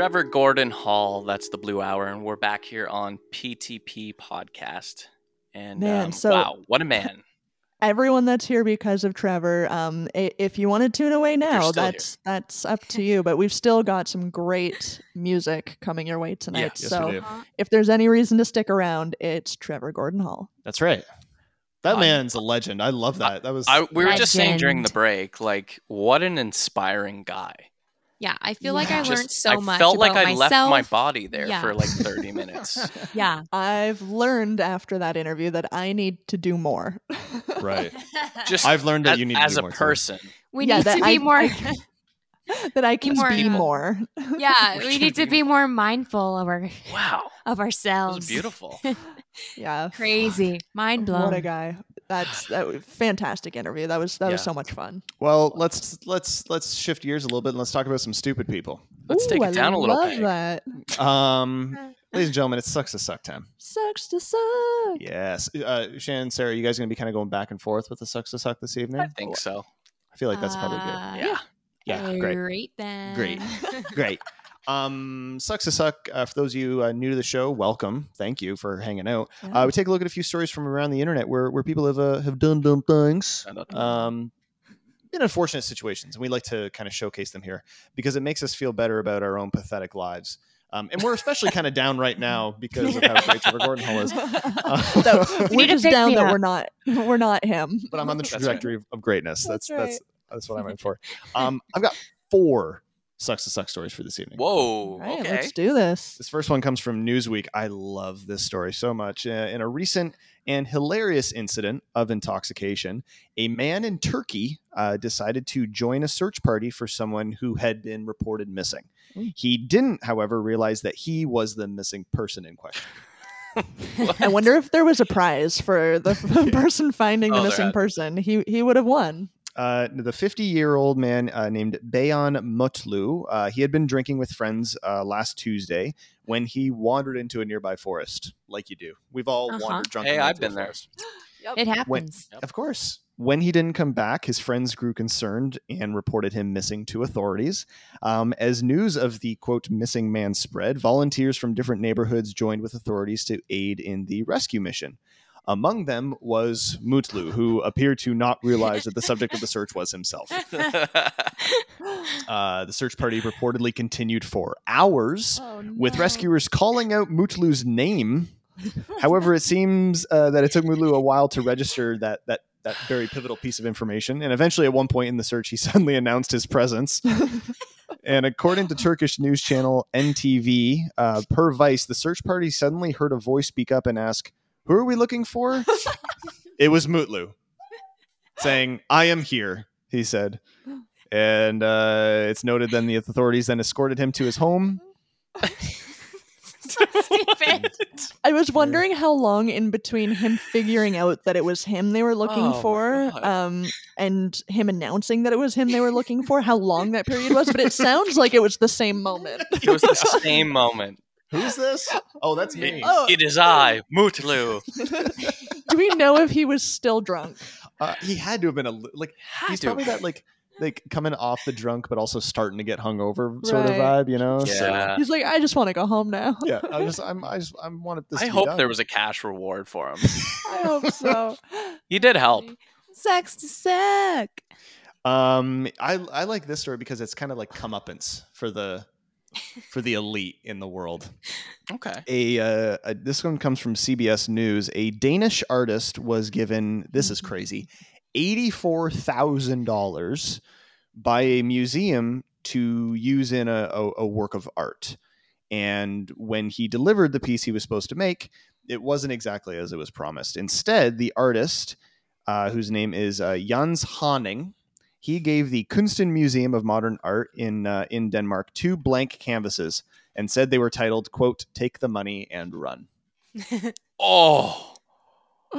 A: Trevor Gordon Hall. That's the Blue Hour, and we're back here on PTP Podcast. And
B: Man,
A: um,
B: so-
A: wow, what a man!
B: Everyone that's here because of Trevor. Um, if you want to tune away now,
A: still here.
B: that's that's up to you. But we've still got some great music coming your way tonight.
C: yes,
B: so
C: do.
B: if there's any reason to stick around, it's Trevor Gordon Hall.
C: That's right. That
A: I-
C: man's a legend. I love that. That was
A: I, we were just saying during the break, like, what an inspiring guy.
D: Yeah, I feel like I
B: Yeah.
A: Just-
D: learned so
A: I
D: much.
A: I felt like I
D: myself.
A: left my body there
D: Yeah.
A: for like 30 minutes.
D: Yeah.
B: I've learned after that interview that I need to do more.
C: right.
A: Just
C: I've learned that
A: as,
C: you need to
A: as a
C: more, too.
A: person.
D: We
B: Yeah,
D: need
B: that
D: to be
B: I-
D: more.
B: I- that I can
D: more,
B: be more.
D: yeah,
A: We
D: we
A: can
D: need to
A: be
D: be more mindful of our
A: Wow,
D: of
A: that
D: ourselves.
A: was beautiful.
B: Yeah.
D: Crazy, mind blown.
B: What a guy. That's that was fantastic interview. That was that was so much fun.
C: Well, let's let's let's shift gears a little bit and let's talk about some stupid people.
A: Let's take
B: Ooh,
A: it down a little
B: love
A: peg.
B: that.
C: Um, ladies and gentlemen, it sucks to suck time.
B: Sucks to suck.
C: Yes, uh, Shannon, Sarah, you guys going to be kind of going back and forth with the sucks to suck this evening?
A: I think so.
C: I feel like that's probably good.
D: Uh,
A: Yeah.
C: Yeah, great.
D: Great then.
C: Great. Great. Um, sucks to suck. Uh, for those of you uh, new to the show, welcome. Thank you for hanging out.
B: Yeah.
C: Uh, we take a look at a few stories from around the internet where, where people have uh, have done dumb things. Um, in unfortunate situations, and we like to kind of showcase them here because it makes us feel better about our own pathetic lives. Um, and we're especially kind of down right now because of how great Trevor Gordon Hall is.
B: That-
D: We
B: we're just down
D: me
B: that
D: up.
B: we're not we're not him.
C: but I'm on the
A: That's right.
C: trajectory of, of greatness. That's
B: That's
C: that's that's, what I'm in for. Um, I've got four sucks to suck stories for this evening.
A: Whoa.
B: Right,
A: okay.
B: let's do this.
C: This first one comes from Newsweek. I love this story so much. Uh, in a recent and hilarious incident of intoxication, a man in Turkey uh, decided to join a search party for someone who had been reported missing.
B: Mm.
C: He didn't, however, realize that he was the missing person in question.
B: I wonder if there was a prize for the person finding the
A: Oh, there
B: missing person. He he would have won.
C: Uh, the 50 year old man uh, named Beyhan Mutlu, uh, he had been drinking with friends uh, last Tuesday when he wandered into a nearby forest, like you do. We've all
D: Uh-huh.
C: wandered drunk.
A: Hey,
C: into
A: I've been there.
C: forest.
D: It happens.
A: Yep.
C: Of course. When he didn't come back, his friends grew concerned and reported him missing to authorities. Um, as news of the quote missing man spread, volunteers from different neighborhoods joined with authorities to aid in the rescue mission. Among them was Mutlu, who appeared to not realize that the subject of the search was himself. Uh, the search party reportedly continued for hours, with rescuers calling out Mutlu's name. However, it seems uh, that it took Mutlu a while to register that that that very pivotal piece of information, and eventually, at one point in the search, he suddenly announced his presence. and according to Turkish news channel NTV, uh, per Vice, the search party suddenly heard a voice speak up and ask, "Who are we looking for?" it was Mutlu, saying, "I am here," he said. And uh, it's noted then the authorities then escorted him to his home.
D: Stupid.
B: I was wondering how long in between him figuring out that it was him they were looking
A: Oh
B: for, um, and him announcing that it was him they were looking for, how long that period was. But it sounds like it was the same moment.
A: it was the same moment.
C: Who's this? Oh, that's me.
B: Oh.
A: It is I, Mutlu.
B: Do we know if he was still drunk?
C: Uh, he had to have been a like
A: Had
C: he's
A: to.
C: probably that like like coming off the drunk but also starting to get hungover sort of vibe, you know? So,
A: Yeah.
B: He's like, I just want to go home now.
C: yeah. I just I'm I just I wanted this.
A: I
C: to
A: hope
C: done.
A: there was a cash reward for him.
B: I hope so.
A: He did help.
D: Sucks to suck.
C: Um, I I like this story because it's kind of like comeuppance for the for the elite in the world.
A: Okay.
C: A, uh, a this one comes from CBS News. A Danish artist was given this is crazy eighty four thousand dollars by a museum to use in a, a, a work of art. And when he delivered the piece he was supposed to make, it wasn't exactly as it was promised. Instead, the artist, uh, whose name is uh, Jens Haaning, he gave the Kunsten Museum of Modern Art in uh, in Denmark two blank canvases and said they were titled "quote Take the money and run."
A: Oh.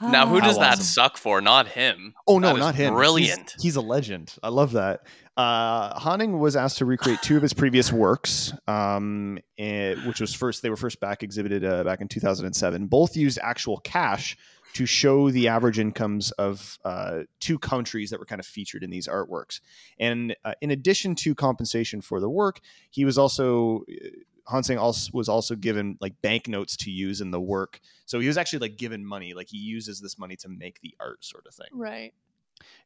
A: Now, who
B: Ah.
A: does
C: How
A: that
C: awesome.
A: suck for? Not him.
C: Oh no,
A: That is
C: not him!
A: Brilliant.
C: He's, a legend. I love that. Uh, Haaning was asked to recreate two of his previous works, um, eh, which was first they were first back exhibited uh, back in 2007. Both used actual cash to show the average incomes of uh, two countries that were kind of featured in these artworks. And uh, in addition to compensation for the work, he was also uh, Haaning also was also given like banknotes to use in the work. So he was actually like given money, like he uses this money to make the art, sort of thing.
B: Right.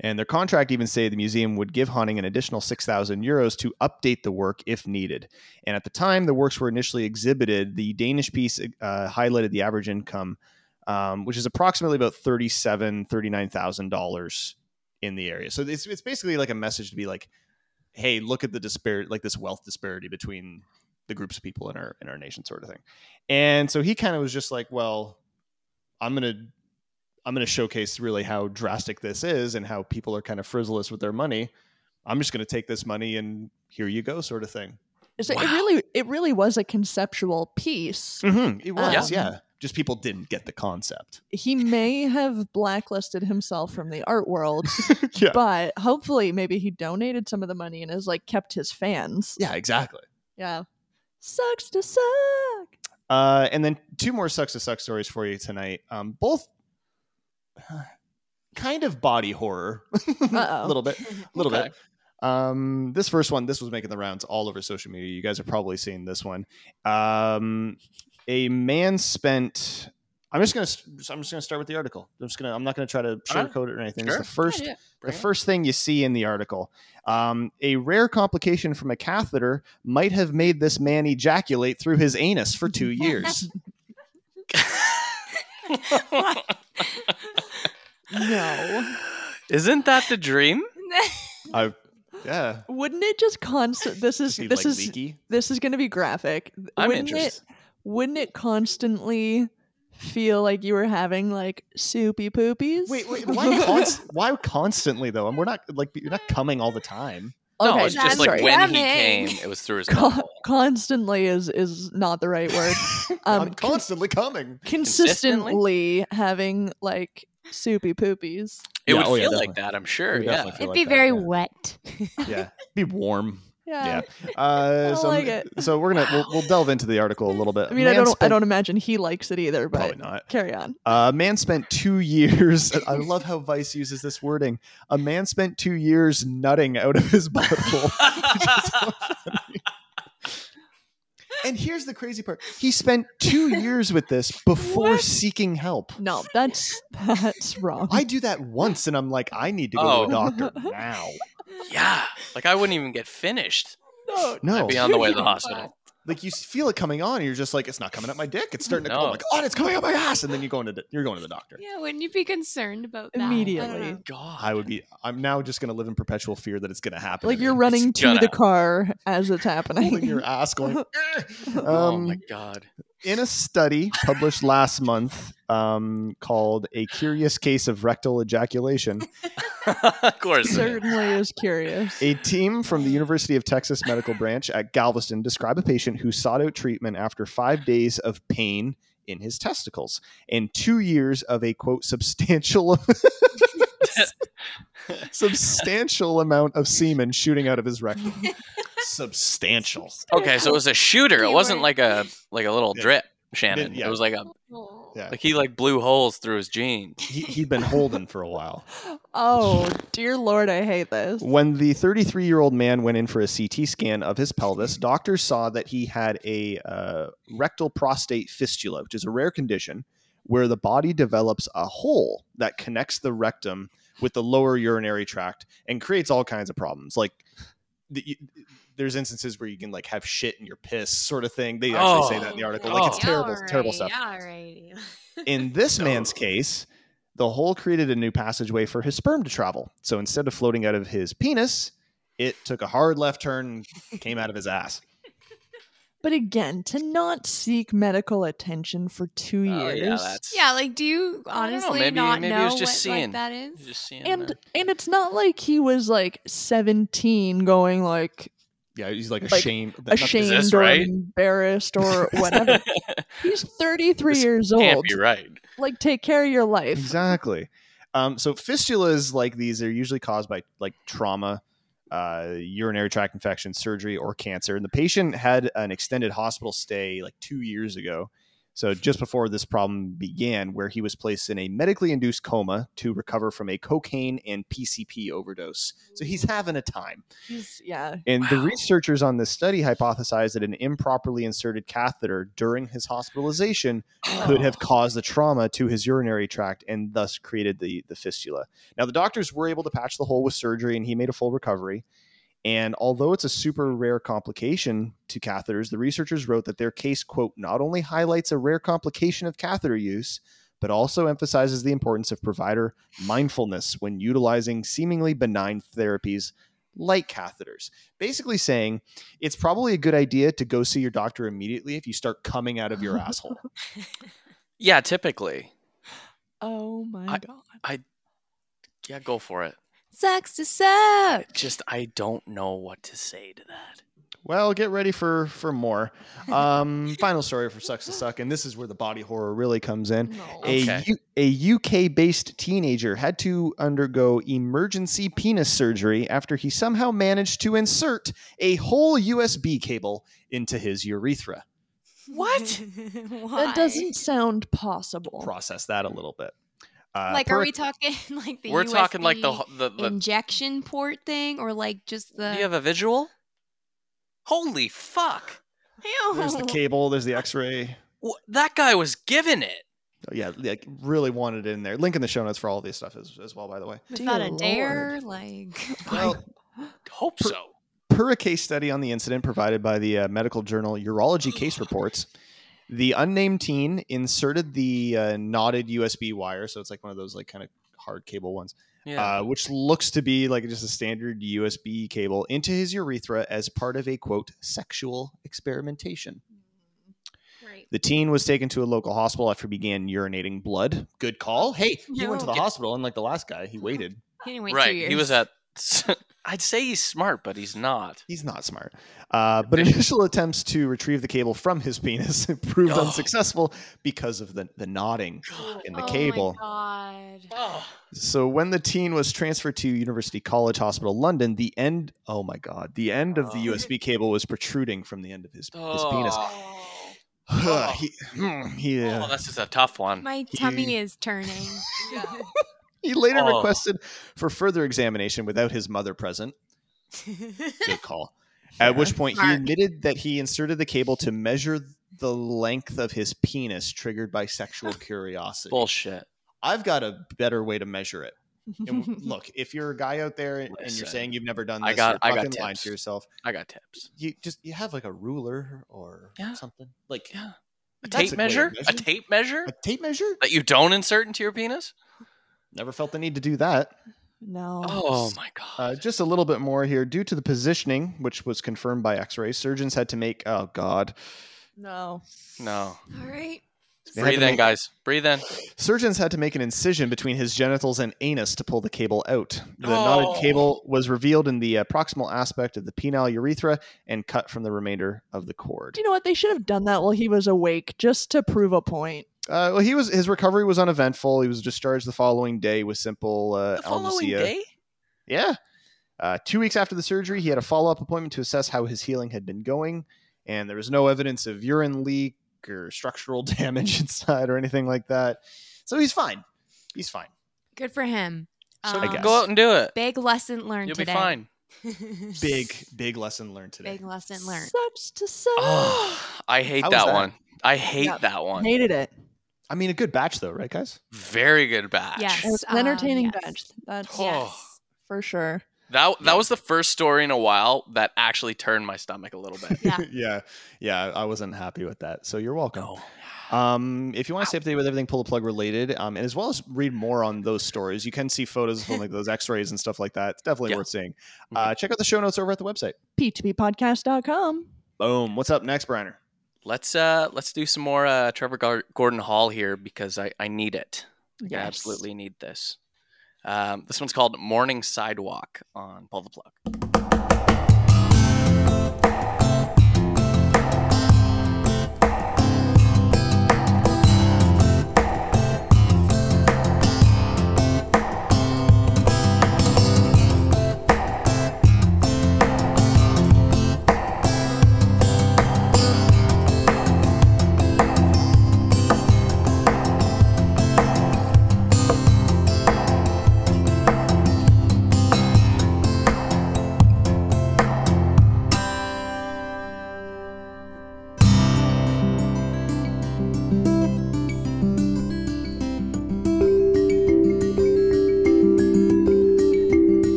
C: And their contract even say the museum would give Haaning an additional 6,000 euros to update the work if needed. And at the time the works were initially exhibited, the Danish piece uh, highlighted the average income, um, which is approximately about $37,000, $39,000 in the area. So it's, it's basically like a message to be like, hey, look at the disparity, like this wealth disparity between the groups of people in our in our nation, sort of thing. And so he kind of was just like, well, I'm gonna I'm going to showcase really how drastic this is and how people are kind of frivolous with their money. I'm just going to take this money and here you go, sort of thing.
B: So
A: Wow.
B: it really it really was a conceptual piece.
C: Mm-hmm. It was,
B: Um,
C: yeah. Just people didn't get the concept.
B: He may have blacklisted himself from the art world,
C: yeah.
B: but hopefully maybe he donated some of the money and has like kept his fans.
C: Yeah, exactly.
B: Yeah. Sucks to suck.
C: Uh, and then two more sucks to suck stories for you tonight. Um, both kind of body horror, a
B: Uh-oh.
C: little bit, a little
A: Okay.
C: bit. Um, this first one, this was making the rounds all over social media. You guys are probably seeing this one. Um, a man spent. I'm just gonna. I'm just gonna start with the article. I'm just gonna. I'm not gonna try to
A: Alright.
C: sugarcoat it or anything.
A: Sure.
C: It's the first.
A: Yeah, yeah.
C: The
A: it.
C: first thing you see in the article, um, a rare complication from a catheter might have made this man ejaculate through his anus for two years.
B: No.
A: Isn't that the dream?
C: I, yeah.
B: Wouldn't it just constant this is
C: Is he
B: this
C: like
B: is
C: leaky?
B: this is gonna be graphic.
A: I'm
B: wouldn't
A: interested.
B: it wouldn't it constantly feel like you were having like soupy poopies?
C: Wait, wait. Why, const- why constantly though? And we're not like you're not coming all the time.
A: No,
B: Okay,
A: it's just like
B: sorry.
A: when he came, it was through his
B: Con- constantly is is not the right word. Um,
C: I'm constantly coming.
B: consistently having like soupy poopies.
A: It
C: Yeah,
A: would
C: oh, yeah,
A: feel like that, I'm sure.
C: We
A: Yeah.
D: It'd
C: like
D: be
C: that,
D: very
C: yeah.
D: wet.
C: Yeah, be warm.
B: Yeah.
C: Yeah. Uh,
B: I
C: so,
B: like it.
C: so we're gonna we'll, we'll delve into the article a little bit.
B: I mean, I don't I don't imagine he likes it either, but
C: Probably not.
B: carry on.
C: A man spent two years. I love how Vice uses this wording. A man spent two years nutting out of his butthole. So and here's the crazy part: he spent two years with this before
B: What?
C: seeking help.
B: No, that's that's wrong.
C: I do that once, and I'm like, I need to go
A: Oh.
C: to a doctor now.
A: Yeah. Like I wouldn't even get finished.
B: no,
C: No,
A: I'd be on the way to the hospital.
C: like you feel it coming on, and you're just like, it's not coming up my dick. It's starting to
A: No.
C: go. Like, oh, it's coming up my ass, and then you go into the, you're going to the doctor.
D: Yeah, wouldn't you be concerned about that?
B: Immediately.
D: know.
A: God.
C: I would be. I'm now just going to live in perpetual fear that it's going to happen.
B: like you're running
A: It's
B: to
A: gonna-
B: the car as it's happening.
C: holding your ass, going. "Eh."
A: oh
C: um,
A: my god.
C: In a study published last month um, called "A Curious Case of Rectal Ejaculation,"
A: of course.
B: Certainly is curious.
C: a team from the University of Texas Medical Branch at Galveston described a patient who sought out treatment after five days of pain in his testicles and two years of a quote substantial substantial amount of semen shooting out of his rectum. substantial.
A: Okay, so it was a shooter. It wasn't like a like a little
C: Yeah.
A: drip, Shannon.
C: yeah.
A: It was like a
D: Oh.
C: Yeah,
A: like he like blew holes through his jeans.
C: he, he'd been holding for a while.
B: Oh dear lord, I hate this.
C: When the 33 year old man went in for a CT scan of his pelvis, doctors saw that he had a uh, rectal prostate fistula, which is a rare condition where the body develops a hole that connects the rectum with the lower urinary tract and creates all kinds of problems. Like, the, you, there's instances where you can like have shit in your piss, sort of thing. They actually say that in the oh, article. Like, it's
A: Oh.
C: terrible, terrible stuff.
D: Alrighty.
C: In this man's case, the hole created a new passageway for his sperm to travel. So instead of floating out of his penis, it took a hard left turn, came out of his ass.
B: But again, to not seek medical attention for two
A: Oh,
B: years.
A: yeah, that's
D: Yeah, like, do you
A: I don't know,
D: honestly
A: maybe-
D: not
A: maybe
D: know
A: just
D: what like, that is?
A: Just seeing
B: and
A: the-
B: and it's not like he was like 17 going like
C: Yeah, he's like
B: Like,
C: ashamed.
B: ashamed
A: this
B: or
A: right?
B: embarrassed or whatever. He's 33
A: This
B: years
A: can't
B: old.
A: be right.
B: Like take care of your life.
C: exactly. Um, so fistulas like these are usually caused by like trauma, uh, urinary tract infection, surgery, or cancer. And the patient had an extended hospital stay like two years ago. So just before this problem began, where he was placed in a medically induced coma to recover from a cocaine and PCP overdose. So he's mm. having a time.
B: He's, yeah.
C: And the researchers on this study hypothesized that an improperly inserted catheter during his hospitalization could have caused the trauma to his urinary tract and thus created the, the fistula. Now, the doctors were able to patch the hole with surgery and he made a full recovery. And although it's a super rare complication to catheters, the researchers wrote that their case, quote, not only highlights a rare complication of catheter use, but also emphasizes the importance of provider mindfulness when utilizing seemingly benign therapies like catheters. Basically saying it's probably a good idea to go see your doctor immediately if you start coming out of your asshole.
A: Yeah, typically.
B: Oh my
A: I-
B: god.
A: I yeah, go for it.
D: Sucks to suck.
A: Just I don't know what to say to that.
C: Well, get ready for for more. Um, final story for Sucks to Suck, and this is where the body horror really comes in.
B: No.
C: A,
A: Okay.
C: U- a UK based teenager had to undergo emergency penis surgery after he somehow managed to insert a whole USB cable into his urethra.
D: What?
B: That doesn't sound possible.
C: Process that a little bit. Uh,
D: like,
C: per-
D: are we talking like the
A: We're talking like the the, the
D: injection port thing, or like just the?
A: Do you have a visual? Holy fuck!
D: Ew.
C: There's the cable. There's the X-ray.
A: Wh- That guy was giving it.
C: Oh, yeah, like really wanted it in there. Link in the show notes for all this stuff as, as well. By the way,
D: Was
B: Dear
D: that a
B: Lord.
D: dare? Like,
C: well,
A: Hope
C: Per-
A: so.
C: per a case study on the incident provided by the uh, medical journal Urology Case Reports, the unnamed teen inserted the uh, knotted USB wire, so it's like one of those like kind of hard cable ones,
A: Yeah.
C: uh, which looks to be like just a standard USB cable, into his urethra as part of a quote sexual experimentation.
D: right.
C: The teen was taken to a local hospital after he began urinating blood. Good call. Hey, he went to the
D: No.
C: hospital, unlike the last guy. He waited.
D: He didn't wait two
A: right. He was at. I'd say he's smart, but he's not.
C: He's not smart. Uh, but initial attempts to retrieve the cable from his penis proved
A: Oh.
C: unsuccessful because of the, the knotting in the cable.
D: oh
C: cable.
D: My God.
A: Oh.
C: So when the teen was transferred to University College Hospital London, the end oh my god, the end of the. USB cable was protruding from the end of his, his penis.
A: Oh.
C: he, hmm, he, uh,
A: Oh, this is a tough one.
D: My tummy is turning.
C: he later
A: Oh.
C: requested for further examination without his mother present. Good call. At which point he admitted that he inserted the cable to measure the length of his penis triggered by sexual curiosity.
A: Bullshit.
C: I've got a better way to measure it. And look, if you're a guy out there and you're saying you've never done
A: I
C: this,
A: got-
C: you're
A: I got
C: lying
A: tips.
C: to yourself.
A: I got tips.
C: You just you have like a ruler or
A: Yeah.
C: something like
A: Yeah. A tape
C: a way
A: measure? A tape measure
C: a tape measure.
A: that you don't insert into your penis?
C: Never felt the need to do that.
B: no.
A: Oh my god.
C: Uh, just a little bit more here. Due to the positioning, which was confirmed by X-ray, surgeons had to make. Oh God,
B: No.
A: no.
D: All right.
C: They had to
A: Breathe in,
C: make-
A: guys. Breathe in.
C: surgeons had to make an incision between his genitals and anus to pull the cable out. The
A: Oh.
C: knotted cable was revealed in the uh, proximal aspect of the penile urethra and cut from the remainder of the cord.
B: Do you know what? They should have done that while he was awake, just to prove a point.
C: Uh, well, he was his recovery was uneventful. He was discharged the following day with simple uh,
A: The following
C: algesia.
A: day?
C: Yeah. Uh, two weeks after the surgery, he had a follow up appointment to assess how his healing had been going, and there was no evidence of urine leak or structural damage inside or anything like that. So he's fine. He's fine.
D: Good for him.
A: So
D: Um,
C: guess.
A: go out and do it.
D: Big lesson learned
A: You'll
D: today.
A: be fine.
C: Big, big lesson learned today.
D: Big lesson learned.
B: Sucks to suck.
A: Oh, I hate that,
C: that?
A: one. I hate
B: Yeah.
A: that one.
B: Hated it.
C: I mean, a good batch though, right, guys?
A: Very good batch.
D: Yes.
B: It was an
D: um,
B: entertaining
D: yes.
B: batch. That's
A: Oh.
D: Yes.
B: for sure.
A: That that
C: Yeah.
A: was the first story in a while that actually turned my stomach a little bit.
D: Yeah.
C: yeah, yeah. I wasn't happy with that. So you're welcome.
A: No.
C: Um, if you want to stay updated with everything pull the plug related, um, and as well as read more on those stories, you can see photos from like those X-rays and stuff like that. It's definitely
A: Yeah.
C: worth seeing. Uh, check out the show notes over at the website.
B: p2ppodcast.com.
C: Boom. What's up next, Briner?
A: Let's uh let's do some more uh Trevor Gar- Gordon Hall here because I I need it. I absolutely need this. Um, this one's called Morning Sidewalk on Pull the Plug.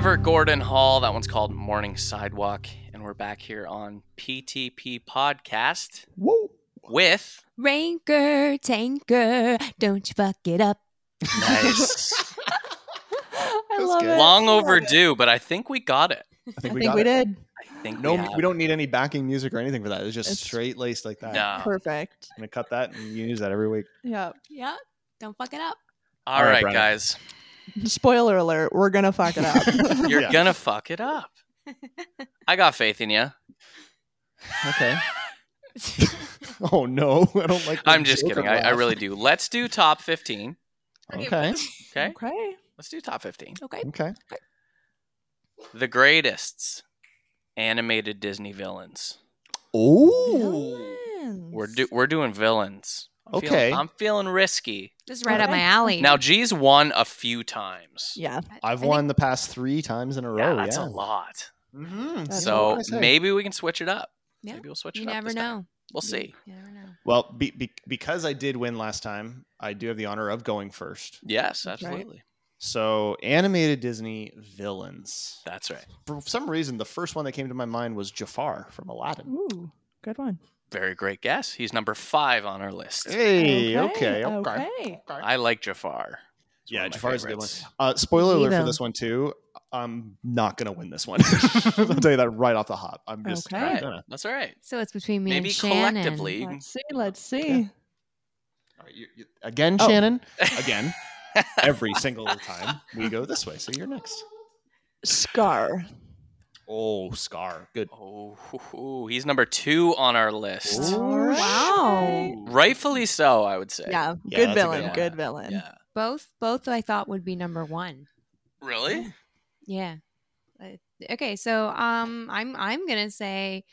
A: Trevor Gordon Hall. That one's called Morning Sidewalk. And we're back here on PTP Podcast
C: Whoa.
A: with
D: Ranker, tanker, don't you fuck it up.
A: nice.
B: I love
C: good.
B: it.
A: long
B: love
A: overdue, but I think we got it.
C: I
B: I
C: think we
B: think
C: got
B: we
C: it.
B: did.
A: I think
C: No,
A: we,
C: we, don't need any backing music or anything for that. It's just
B: It's-
C: straight laced like that.
A: No.
B: Perfect.
C: I'm gonna cut that and use that every week.
B: Yeah.
D: Yeah, don't fuck it up.
A: All
C: All right,
A: right, guys.
B: Spoiler alert, we're gonna fuck it up.
A: You're
C: Yeah.
A: gonna fuck it up. I got faith in you.
C: Okay. oh no, I don't like.
A: I'm just kidding. I, I really do. Let's do top 15.
C: Okay.
A: Okay.
B: okay.
A: Let's do top 15.
D: Okay.
C: Okay.
A: The greatest animated Disney villains.
C: Oh.
A: We're do- we're doing villains. I'm
C: Okay.
A: Feeling, I'm feeling risky.
D: This is right up my
B: Okay.
D: alley.
A: Now, G's won a few times.
B: Yeah.
D: I-
C: I've
D: I
C: won
D: think-
C: the past three times in a
A: Yeah,
C: row.
A: that's
C: yeah.
A: a lot.
C: Mm-hmm.
B: That's
A: So
B: what
A: maybe we can switch it up.
D: Yeah.
A: Maybe we'll switch
D: You
A: it up.
D: never
A: this time.
D: know.
A: We'll
D: You-
A: see.
D: You never know.
C: Well, be, be, because I did win last time, I do have the honor of going first.
A: Yes,
B: That's right.
A: absolutely.
C: So, animated Disney villains.
A: That's right.
C: For some reason, the first one that came to my mind was Jafar from Aladdin.
B: Ooh, good one.
A: Very great guess. He's number five on our list.
C: Hey, okay, okay.
B: okay.
A: I like Jafar. It's
C: Yeah,
A: one of my
C: Jafar's a good one. Uh, spoiler alert for this one too. I'm not gonna win this one. I'll tell you that right off the hop. I'm just
B: Okay.
A: All right.
C: gonna.
A: That's all right.
D: So it's between me
A: Maybe
D: and Shannon.
A: collectively.
B: Let's see. Let's see.
C: All right, you, you, again,
B: Oh.
C: Shannon. Again, every single time we go this way. So you're next.
B: Scar.
C: Oh, Scar. Good.
A: Oh, hoo, hoo. he's number two on our list.
C: Ooh.
D: Wow.
A: Rightfully so, I would say.
B: Yeah,
C: Yeah,
B: good
C: that's a good
B: villain. Good villain.
A: Yeah.
D: Both both I thought would be number one.
A: Really?
D: Yeah. Uh, Okay, so um I'm I'm going to say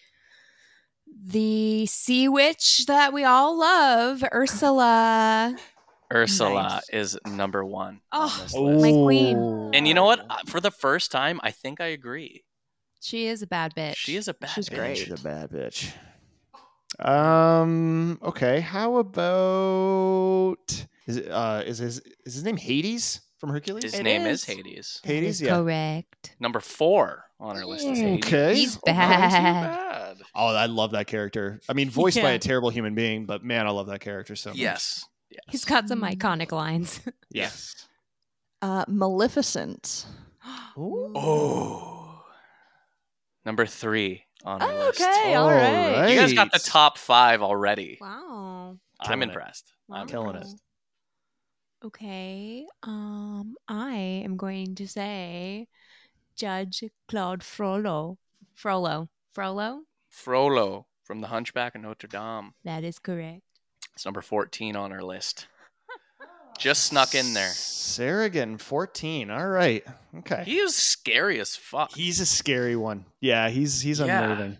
D: the sea witch that we all love, Ursula.
A: Ursula
B: Nice.
A: is number one. on
D: Oh,
A: this list.
D: My queen.
C: Oh.
A: And you know what? Uh, For the first time, I think I agree.
D: She is a bad bitch.
A: She is a bad
B: She's
A: bitch.
B: great.
C: She's a bad bitch. Um. Okay. How about is it, uh is his is his name Hades from Hercules?
A: His
B: It
A: name is
B: is.
A: Hades.
C: Hades,
D: is
C: yeah.
D: Correct.
A: Number four on our list is Hades.
C: Okay.
D: He's
A: Oh, too
D: bad.
A: bad.
C: Oh, I love that character. I mean, voiced by a terrible human being, but man, I love that character so much.
A: Yes. yes.
D: He's got some
B: Mm.
D: iconic lines.
C: Yes.
B: Uh, Maleficent.
A: Oh. Number three on our list.
B: Okay, all
C: All
B: right.
C: right.
A: You guys got the top five already.
D: Wow.
A: I'm
C: Killing it.
A: impressed. I'm
D: Wow.
C: Killing it.
D: Okay. Um, I am going to say Judge Claude Frollo. Frollo. Frollo?
A: Frollo from The Hunchback of Notre Dame.
D: That is correct.
A: It's number 14 on our list. Just snuck in there.
C: Sarah 14. All right. Okay.
A: He is scary as fuck.
C: He's a scary one. Yeah, he's he's
A: Yeah.
C: unnerving.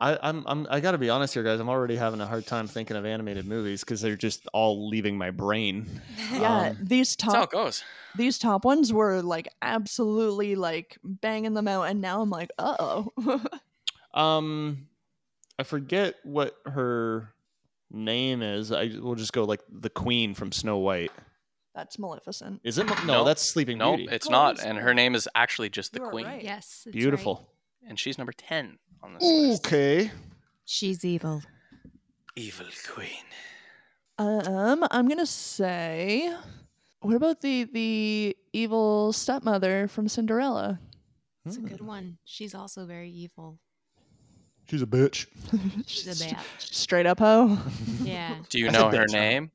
C: I, I'm I'm I gotta be honest here, guys. I'm already having a hard time thinking of animated movies because they're just all leaving my brain.
B: Yeah,
C: Um,
B: these
A: That's how it goes.
B: these top ones were like absolutely like banging them out, and now I'm like, uh oh.
C: Um, I forget what her name is. I will just go like the Queen from Snow White.
B: That's Maleficent.
C: Is it? No,
A: No.
C: that's Sleeping
A: No,
C: Beauty.
A: it's
B: Oh,
A: not.
B: it's
A: And her name is actually just the
B: You are
A: Queen.
B: right.
D: Yes. that's
C: Beautiful.
A: And she's number 10 on this list.
C: Okay.
D: right. She's evil.
A: Evil Queen.
B: Um, I'm gonna say, what about the the evil stepmother from Cinderella?
D: It's a
C: Hmm.
D: good one. She's also very evil.
C: She's a bitch.
D: She's a bitch.
B: Straight up hoe.
D: Yeah.
A: Do you
C: That's a
A: know her
C: bitch, huh?
A: name?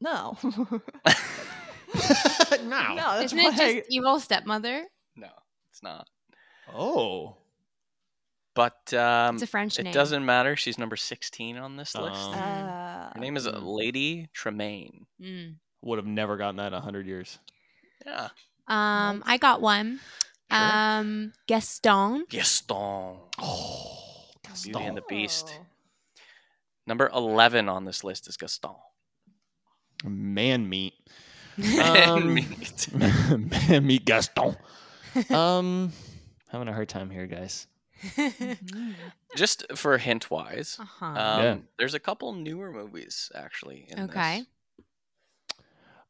B: No.
C: now.
B: no, that's
D: Isn't
B: why.
D: it just evil stepmother?
A: No, it's not.
C: Oh.
A: But um,
D: It's a French
A: it
D: name.
A: doesn't matter. She's number 16 on this list.
C: Um,
B: Uh,
A: her name is
C: Hmm.
A: Lady Tremaine.
D: Mm.
C: Would have never gotten that in a hundred years.
A: Yeah.
D: Um, I got one.
A: Sure.
D: Um, Gaston.
A: Gaston.
C: Oh,
A: Beauty and the Beast. Number 11 on this list is Gaston.
C: man meat.
A: And
C: Um,
A: meat.
C: man meat Gaston. Um, having a hard time here, guys.
A: Just for hint wise,
D: uh-huh.
A: um,
C: Yeah.
A: there's a couple newer movies actually. In
D: Okay.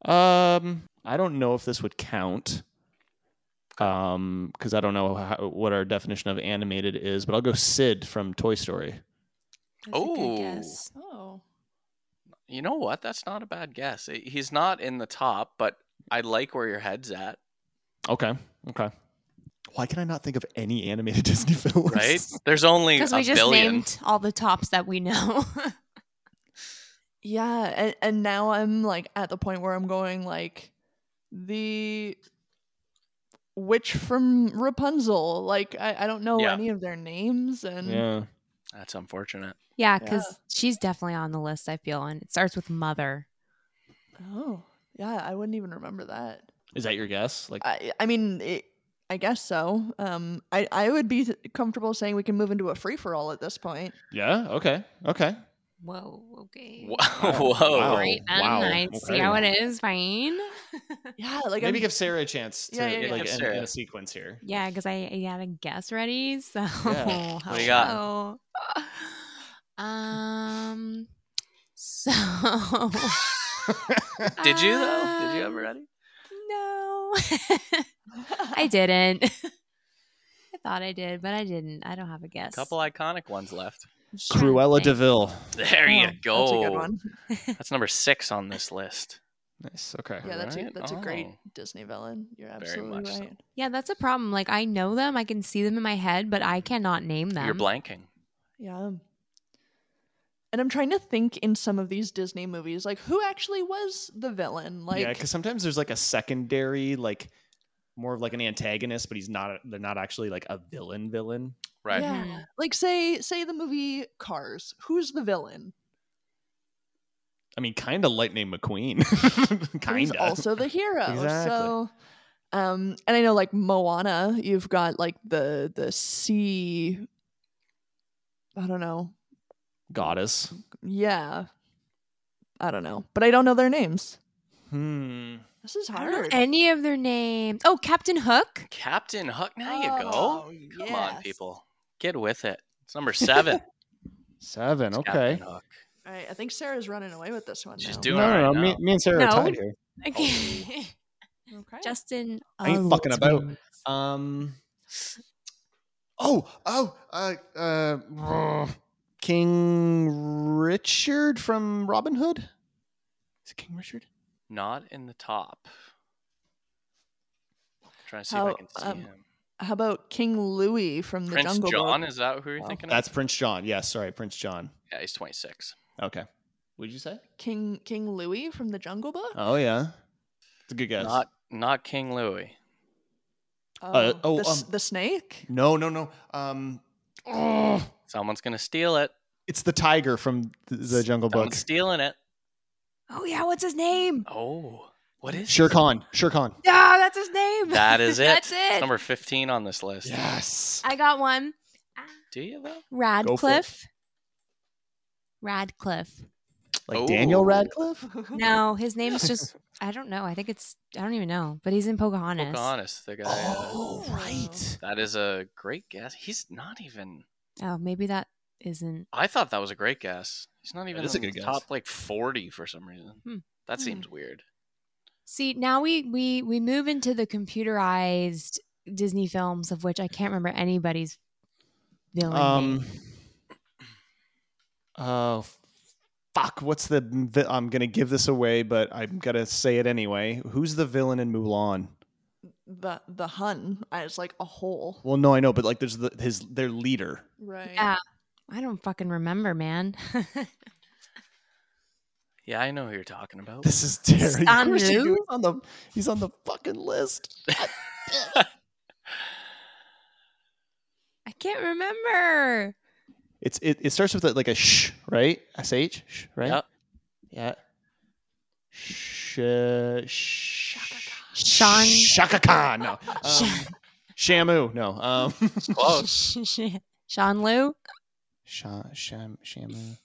A: this.
C: Um, I don't know if this would count. Um, because I don't know how, what our definition of animated is, but I'll go Sid from Toy Story.
D: That's a good
A: Oh.
D: guess.
B: Oh.
A: You know what? That's not a bad guess. He's not in the top, but I like where your head's at.
C: Okay. Okay. Why can I not think of any animated Disney films?
A: Right? There's only
D: Because we just
A: billion.
D: named all the tops that we know.
B: Yeah, and, and now I'm like at the point where I'm going like the witch from Rapunzel. Like I, I don't know
A: Yeah.
B: any of their names and
C: Yeah.
A: That's unfortunate.
D: yeah,
B: Yeah.
D: because she's definitely on the list. I feel, and it starts with mother.
B: oh yeah, I wouldn't even remember that.
C: Is that your guess? Like,
B: I I mean it, I guess so. Um, I I would be comfortable saying we can move into a free for all at this point.
C: yeah. Okay. Okay.
D: Whoa, okay.
A: Whoa.
C: Wow.
A: Whoa.
C: Wow.
D: Great, and
C: wow,
D: I see how it is. Fine.
B: Yeah, like
C: Maybe
B: I'm,
C: give Sarah a chance to
B: Yeah, yeah, yeah.
C: like in, in a sequence here.
D: Yeah, because I, I had a guess ready. So,
C: Yeah.
A: What do you got?
D: Um. So.
A: Did you though? Did you have it
D: Um,
A: ready?
D: No, I didn't. I thought I did, but I didn't. I don't have a guess.
A: A couple iconic ones left.
D: Just trying to
C: Cruella
D: think.
C: de Vil.
A: There you
B: Oh,
A: go.
B: That's a good one.
A: That's number six on this list.
C: Nice. Okay.
B: Yeah, that's a
A: Right?
B: that's a great
A: Oh.
B: Disney villain. You're
A: Very
B: absolutely
A: much so.
B: right.
D: Yeah, that's a problem. Like I know them, I can see them in my head, but I cannot name them.
A: You're blanking.
B: Yeah. And I'm trying to think in some of these Disney movies, like who actually was the villain? Like,
C: yeah, because sometimes there's like a secondary, like more of like an antagonist, but he's not. They're not actually like a villain. Villain.
A: Right.
B: yeah,
D: Mhm.
B: like say say the movie Cars. Who's the villain?
C: I mean, kind of Lightning McQueen.
B: He's
C: kind of.
B: also the hero.
C: Exactly.
B: So, um, and I know like Moana, you've got like the the sea. I don't know.
C: goddess.
B: Yeah, I don't know, but I don't know their names.
C: Hmm.
B: This is
D: I don't know
B: hard.
D: any of their names. Oh, Captain Hook.
A: Captain Hook. Now you go.
B: Oh,
A: Come on, people. Get with it. It's number seven.
C: Seven.
A: It's
C: Okay.
B: All right, I think Sarah's running away with this one.
A: She's
B: now.
A: doing
C: no,
A: all
C: no,
A: right
C: no. Me, me and Sarah are tied here.
D: Okay.
B: Okay.
D: Justin.
C: I ain't fucking about. Um. Oh, oh, uh, uh, King Richard from Robin Hood. Is it King Richard?
A: Not in the top. trying to see if I can see
B: um,
A: him.
B: How about King Louie from the jungle?
A: Prince
B: Jungle
A: John,
B: Book?
A: is that who you're
B: Wow.
A: thinking of?
C: That's Prince John. Yes, sorry, Prince John.
A: yeah, he's 26.
C: Okay. What did you say?
B: King King Louie from the Jungle Book?
C: Oh yeah, it's a good guess.
A: Not not King Louie.
C: Uh, oh,
B: the,
C: um,
B: the snake.
C: No, no, no. Um. Oh,
A: Someone's gonna steal it.
C: it's the tiger from the, the Jungle Book.
A: Someone's stealing it.
D: Oh yeah, what's his name?
A: Oh, what is
C: Shere
A: his-
C: Khan. Shere Khan.
D: Yeah, that's his name.
A: That is it.
D: that's
A: It's
D: it.
A: number 15 on this list.
C: Yes.
D: I got one.
A: Do you though?
D: Radcliffe. Radcliffe.
C: Like Daniel
A: Oh.
C: Radcliffe.
D: No, his name is just I don't know. I think it's I don't even know, but he's in Pocahontas.
A: Pocahontas, the guy. uh,
C: Oh, right.
A: that is a great guess. He's not even.
D: Oh, maybe that isn't.
A: I thought that was a great guess. He's not even
C: is a
A: in the
C: good guess.
A: top like 40 for some reason.
D: Hmm.
A: That
D: Hmm.
A: seems weird.
D: See, now we we we move into the computerized Disney films of which I can't remember anybody's villain
C: Um.
D: name.
C: Oh, fuck! What's the? vi- I'm gonna give this away, but I'm gonna say it anyway. Who's the villain in Mulan?
B: the the Hun as like a whole.
C: Well, no, I know, but like, there's the, his their leader.
B: Right.
D: Yeah. I don't fucking remember, man.
A: Yeah, I know who you're talking about.
C: This is Terry.
D: Stan
C: Of course you do.
D: Lu?
C: He's on the he's on the fucking list.
D: I can't remember.
C: It's it, it starts with a, like a sh, right? Sh, sh, right?
A: Yep.
C: Yeah. Sh, sh,
D: Sean.
C: Shaka Khan. No. Um, Shamu. No. Um.
A: Close.
D: Sean Liu.
C: Sha, sham, Shamu.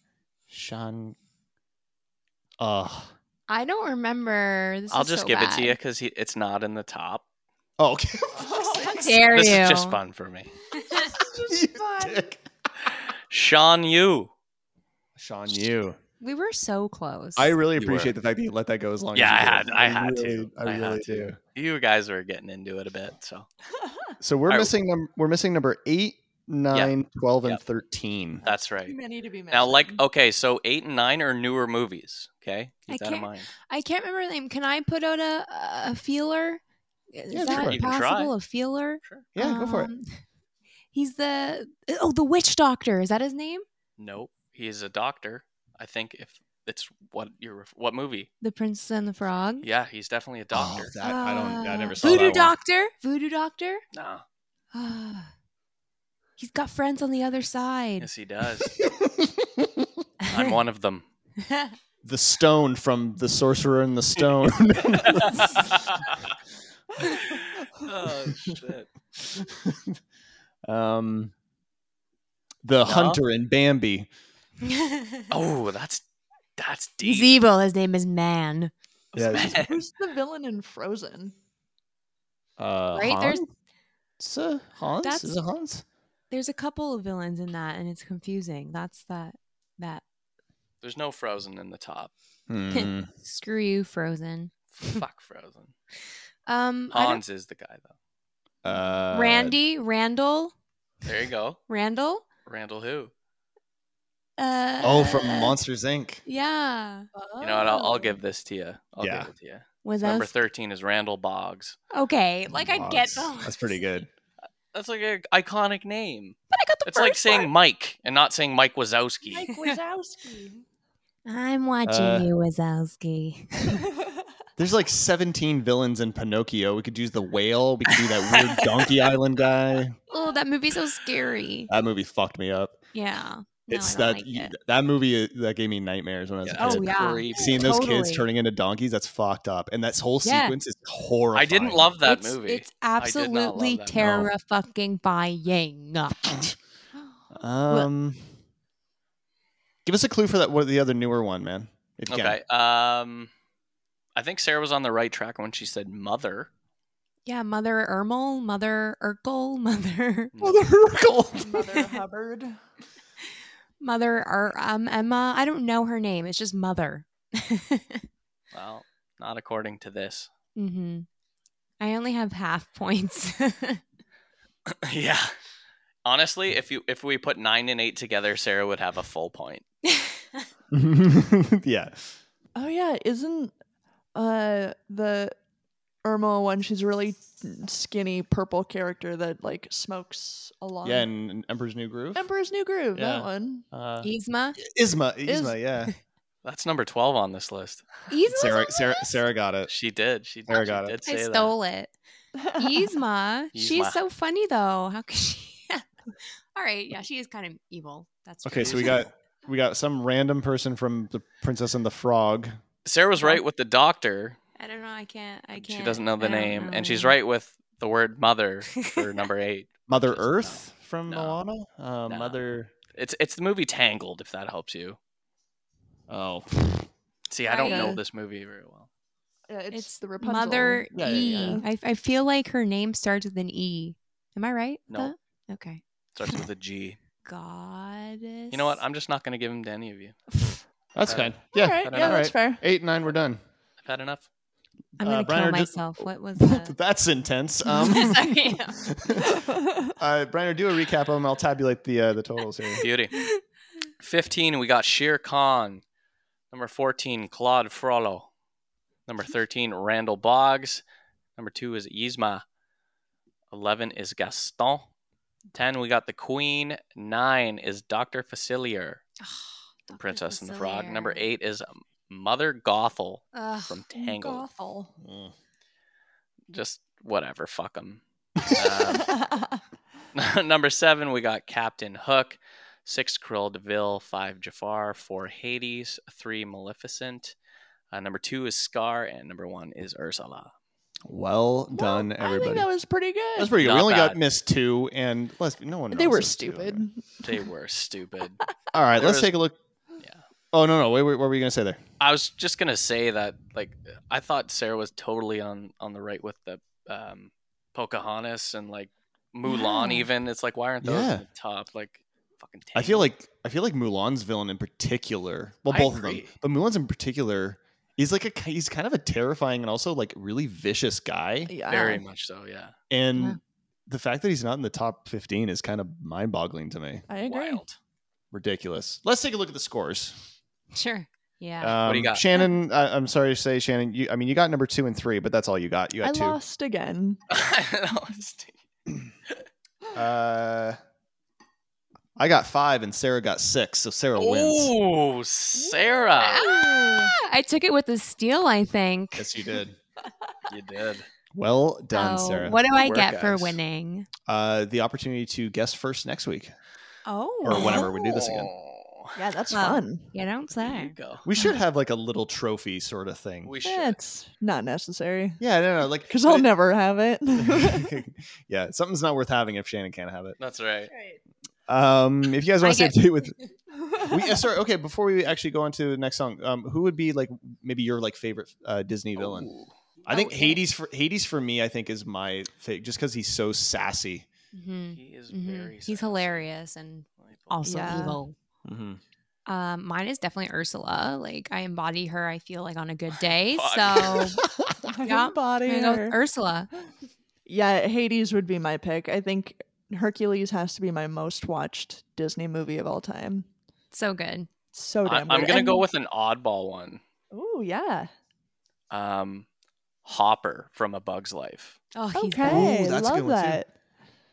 C: Shan. Uh.
D: I don't remember. This
A: I'll
D: is
A: just
D: so
A: give it to you because it's not in the top.
C: Oh, okay.
D: How dare
A: This
D: you?
A: is just fun for me.
C: You dick.
A: Shan Yu.
C: Shan Yu.
D: We were so close.
C: I really
A: You
C: appreciate
A: were.
C: the fact that you let that go as long
A: Yeah, I
C: as you
A: had-
C: did.
A: I had to.
C: really, I,
A: I had
C: really
A: to.
C: do.
A: You guys were getting into it a bit, so
C: So we're
A: I-
C: missing num- we're missing number 8, 9, 12 and
A: Yep.
C: 13.
A: that's right.
B: Too many to be
A: Now, like, okay, so eight and nine are newer movies. Okay,
D: I
A: keep that in
D: can't-
A: mind.
D: I can't remember the name. Can I put out a a feeler? Is
C: Yeah,
D: that
C: sure.
A: You can try.
D: possible? A feeler?
A: Sure.
C: Yeah, go for it.
D: Um, He's the oh the witch doctor. Is that his name?
A: Nope, He is a doctor. I think if it's what you're what movie?
D: The Princess and the Frog.
A: Yeah, he's definitely a
C: Oh,
A: doctor.
C: that, I don't I
D: Uh,
C: never saw
D: Voodoo
C: that one.
D: Doctor. Voodoo Doctor.
A: Nah,
D: Ah, He's got friends on the other side.
A: yes, he does. I'm one of them.
C: the stone from the sorcerer and the stone.
A: oh shit!
C: um the
A: No?
C: hunter in Bambi.
A: Oh, that's that's
D: He's
A: deep.
D: evil. His name is Man.
C: Yeah,
A: Man.
B: Who's the villain in Frozen?
C: Uh
D: Right, there's-
C: Hans? Uh, Hans?
D: That's-
C: Is it Hans?
D: There's a couple of villains in that, and it's confusing. That's that that
A: There's no Frozen in the top.
C: Hmm.
D: screw you, Frozen.
A: Fuck Frozen.
D: Um, I
A: Hans is the guy though.
C: Uh,
D: Randy, Randall,
A: There you go.
D: Randall.
A: Randall who?
D: Uh,
C: Oh, from Monsters Inc.
D: Yeah,
A: You know what? I'll. I'll give this to you. I'll
C: Yeah.
A: give it to you.
D: was
A: Number
D: that
A: thirteen is Randall Boggs.
D: okay? Like I get
C: Boggs.
D: those.
C: That's pretty good.
A: That's like an iconic name.
D: But I got the
A: It's like saying
D: part.
A: Mike and not saying Mike Wazowski.
B: Mike Wazowski.
D: I'm watching
C: Uh,
D: you, Wazowski.
C: There's like 17 villains in Pinocchio. We could use the whale. We could do that weird Donkey Island guy.
D: oh, that movie's so scary.
C: That movie fucked me up.
D: Yeah,
C: It's
D: no,
C: that
D: like it.
C: that movie uh, that gave me nightmares when I was
A: Yeah,
C: a
D: Oh,
C: kid.
A: it's
D: yeah.
A: creepy.
C: Seeing those kids turning into donkeys, that's fucked up. And that whole
D: Yeah.
C: sequence is horrible.
A: I didn't love that
D: it's,
A: movie.
D: It's absolutely
A: that. No.
D: terra fucking buying.
C: Um, give us a clue for that. What the other newer one, man? If you can.
A: okay. Um, I think Sarah was on the right track when she said mother.
D: Yeah, Mother Ermel, Mother Urkel, Mother
C: Mother Urkel.
B: Mother Hubbard.
D: Mother or um, Emma. I don't know her name. It's just Mother.
A: Well, not according to this.
D: Mm-hmm. I only have half points.
A: yeah. Honestly, if you if we put nine and eight together, Sarah would have a full point.
C: yeah.
B: Oh yeah, isn't uh the Irma one? She's a really skinny purple character that like smokes a lot.
C: Yeah, and Emperor's New Groove.
B: Emperor's New Groove.
C: Yeah.
B: That one.
C: Uh,
D: Yzma.
C: Isma,
B: Is-
C: Isma, yeah.
A: That's number twelve on this list.
D: Yzma's
C: Sarah,
D: on
C: Sarah,
D: this?
C: Sarah got it.
A: She did. She,
C: Sarah
A: she
C: got it.
A: did
D: I
A: say
D: stole it. Yzma. She's
A: Yzma.
D: so funny though. How could she? All right. Yeah, she is kind of evil. That's true.
C: Okay, so we got we got some random person from the Princess and the Frog.
A: that. Sarah was right with the doctor.
D: I don't know. I can't. I can't.
A: She doesn't know the
D: I don't
A: name, and she's right with the word mother for number eight.
C: Mother
A: Just
C: Earth from
A: No.
C: Moana. Uh,
A: No.
C: Mother.
A: It's it's the movie Tangled, if that helps you.
C: Oh,
A: See, I don't know this movie very well.
B: Yeah, it's,
D: It's
B: the Rapunzel.
D: Mother
C: Yeah, yeah,
D: E.
C: yeah.
D: I I feel like her name starts with an E. Am I right?
A: No.
D: that? Okay.
A: Starts with a G.
D: Goddess.
A: You know what? I'm just not going to give him to any of you.
C: that's
A: Uh,
C: fine. Yeah,
B: right,
A: I don't
B: yeah, that's fair.
C: eight and nine, we're done.
A: I've had enough.
D: I'm
C: Uh,
D: gonna
C: Brian,
D: kill
C: or just-
D: myself. What was that?
C: that's intense. Um,
D: Sorry.
C: uh, Brian, do a recap of them. I'll tabulate the uh, the totals here.
A: Beauty. 15, we got Shere Khan. Number 14, Claude Frollo. Number 13, Randall Boggs. Number 2 is Yzma. 11 is Gaston. 10, we got the Queen. 9 is Dr. Facilier from Princess and the Frog. Number 8 is Mother Gothel
D: Ugh.
A: from Tangled.
B: Gothel.
C: Mm.
A: Just whatever, fuck them. Number seven, we got Captain Hook. Six, Krill de Vil. Five, Jafar. Four, Hades. Three, Maleficent. Uh, number two is Scar, and number one is Ursula.
C: Well done,
B: Well, I
C: everybody.
B: think that was pretty good.
C: That's pretty good.
A: Not
C: we only got missed two, and let's no one.
B: they were
C: is two.
B: stupid.
A: They were stupid.
C: All right,
A: There
C: let's
A: was-
C: take a look.
A: Yeah.
C: Oh no no wait, wait what were you gonna say there?
A: I was just gonna say that, like, I thought Sarah was totally on on the right with the um, Pocahontas and like Mulan.
B: Yeah.
A: Even it's like, why aren't those
C: Yeah.
A: in the top? Like, Fucking.
C: I feel like I feel like Mulan's villain in particular. Well,
A: I
C: both of them, but Mulan's in particular. He's like a he's kind of a terrifying and also like really vicious guy.
B: Yeah.
A: very much so. Yeah.
C: And
D: Yeah.
C: the fact that he's not in the top 15 is kind of mind-boggling to me.
B: I agree.
A: Wild.
C: Ridiculous. Let's take a look at the scores.
D: Sure. Yeah.
C: Um,
A: What do you got?
C: Shannon? I, I'm sorry to say, Shannon. You, I mean, you got number two and three, but that's all you got. You
B: I
C: got two.
B: lost again.
C: Uh, I got five, and Sarah got six. So Sarah wins.
A: Oh, Sarah.
D: Ah, I took it with a steal, I think.
C: Yes, you did.
A: You did.
C: Well done,
D: Oh,
C: Sarah.
D: What do I
A: Work,
D: get for winning?
C: Uh, the opportunity to guess first next week,
D: Oh.
C: or whenever we do this again.
B: Yeah, that's
D: Well,
B: fun.
D: You don't
A: There you
D: say.
A: go.
C: We should have like a little trophy sort of thing.
A: We should.
B: It's not necessary
C: yeah, no, no, like
B: because I'll
C: it-
B: never have it.
C: yeah, something's not worth having if Shannon can't have it.
A: That's right.
C: Um, if you guys want to stay
D: get-
C: updated with, we, uh, sorry, okay. Before we actually go on to the next song, um, who would be like maybe your like favorite uh, Disney villain?
A: Ooh.
C: I think
D: yeah.
C: Hades for Hades for me, I think is my favorite, just because he's so sassy.
D: Mhm,
A: He is
D: mhm.
A: very.
D: He's hilarious and also
B: Yeah.
D: evil.
C: Mm-hmm.
D: Um, mine is definitely Ursula. Like I embody her. I feel like on a good day. So I'm Yeah,
B: Body
D: I'm go Ursula.
B: Yeah, Hades would be my pick. I think Hercules has to be my most watched Disney movie of all time.
D: So good.
B: So
A: I,
B: damn
A: I'm
B: good.
A: gonna go with an oddball one.
B: Oh yeah.
A: Um, Hopper from A Bug's Life.
D: Oh, he's
B: Okay,
C: Ooh, that's a
B: love
C: good one, too.
B: that.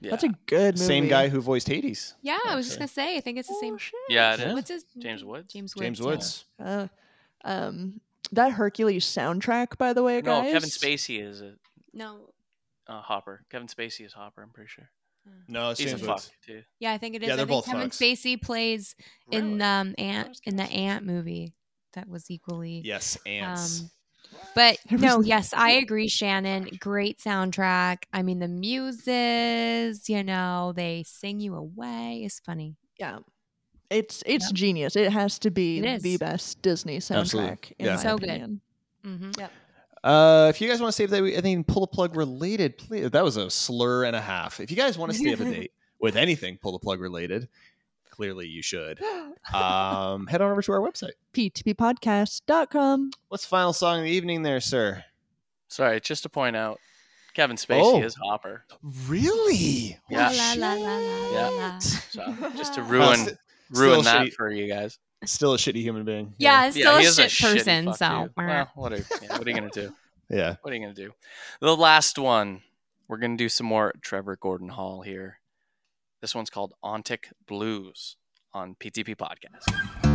A: Yeah.
B: That's a good movie.
C: Same guy who voiced Hades,
D: Yeah, I was just gonna say. I think it's the
B: Oh,
D: same.
B: shit.
A: Yeah, it is.
D: What's his
A: James? Woods?
D: James Woods.
C: James
D: yeah.
C: Woods.
B: Uh, um, that Hercules soundtrack, by the way,
A: No,
B: guys.
A: Kevin Spacey is a
D: No.
A: uh, Hopper. Kevin Spacey is Hopper. I'm pretty sure.
C: No, it's
A: He's
C: James
A: a fuck
C: Woods.
A: too.
D: Yeah, I think it is.
C: Yeah, they're
D: think
C: both
D: Kevin
C: fucks.
D: Spacey plays in
A: Really?
D: um Ant in the. Ant movie. That was equally.
C: Yes, ants.
D: Um, but no, yes, I agree, Shannon. Great soundtrack. I mean, the muses, you know, they sing you away. It's funny.
B: Yeah. It's it's
D: Yep.
B: genius. It has to be the best Disney soundtrack.
C: Absolutely.
B: In
C: Yeah.
B: my
D: So good.
B: opinion.
D: hmm
C: Uh, if you guys want to stay up to date, anything pull the plug related, please. That was a slur and a half. If you guys want to stay up to date with anything pull the plug related, clearly you should. Um, head on over to our website.
B: PTPpodcast.com.
C: What's the final song of the evening, there, sir?
A: Sorry, just to point out, Kevin Spacey
C: Oh.
A: is Hopper.
C: Really?
A: Yeah.
D: La, la, la, la,
A: Yeah.
D: la.
A: So just to
B: Uh,
A: ruin
C: st-
A: ruin
C: still
A: that
C: shitty.
A: for you guys.
C: Still a shitty human being.
D: Yeah, it's still
A: he
D: a
A: is
D: shit
A: shitty
D: person.
A: fuck,
D: So,
A: too. Well, what are, yeah, what are you gonna do?
C: Yeah.
A: What are you gonna do? The last one, we're gonna do some more Trevor Gordon Hall here. This one's called Ontic Blues on PTP Podcast.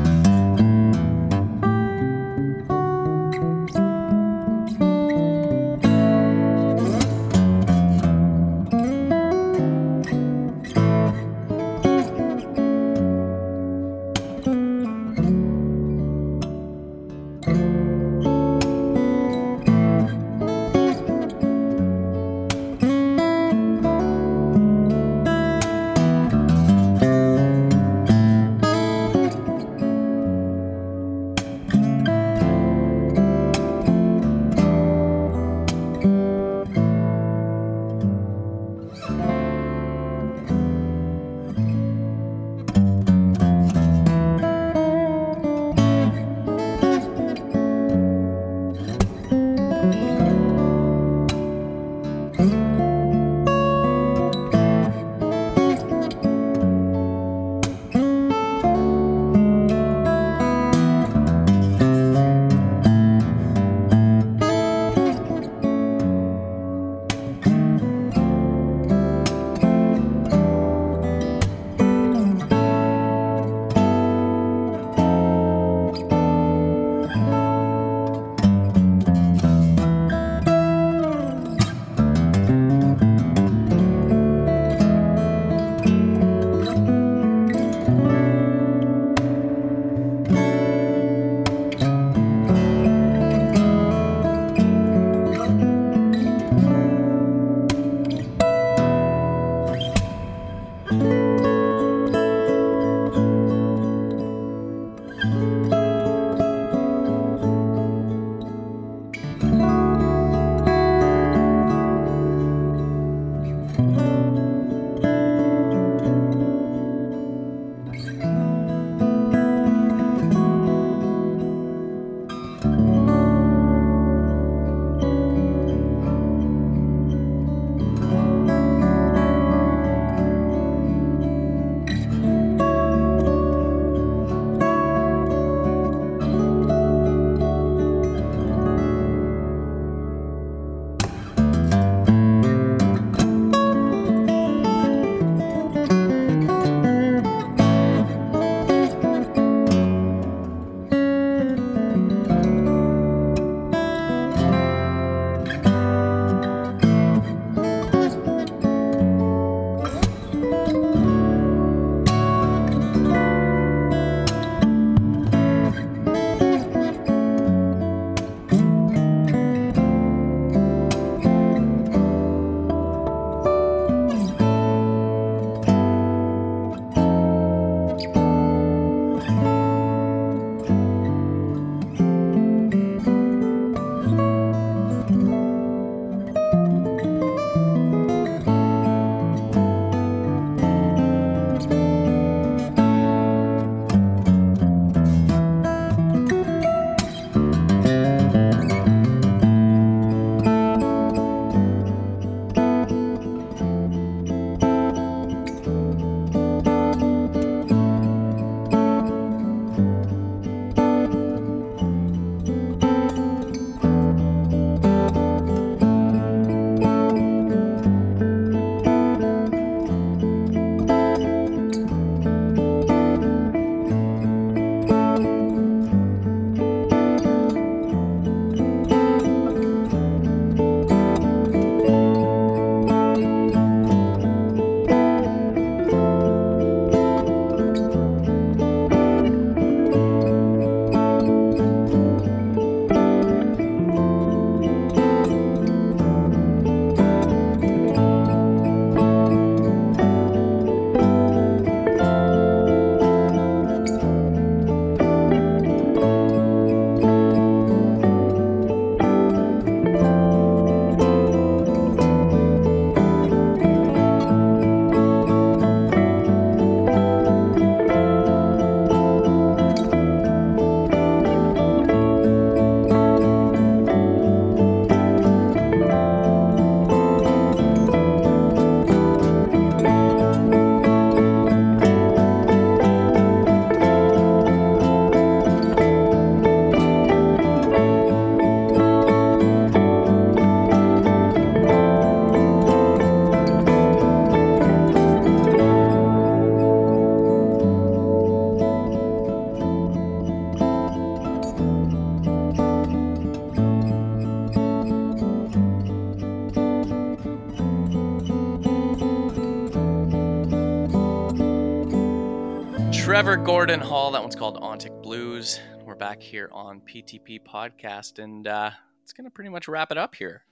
A: Gordon Hall. That one's called Ontic Blues. We're back here on PTP Podcast, and uh, it's going to pretty much wrap it up here.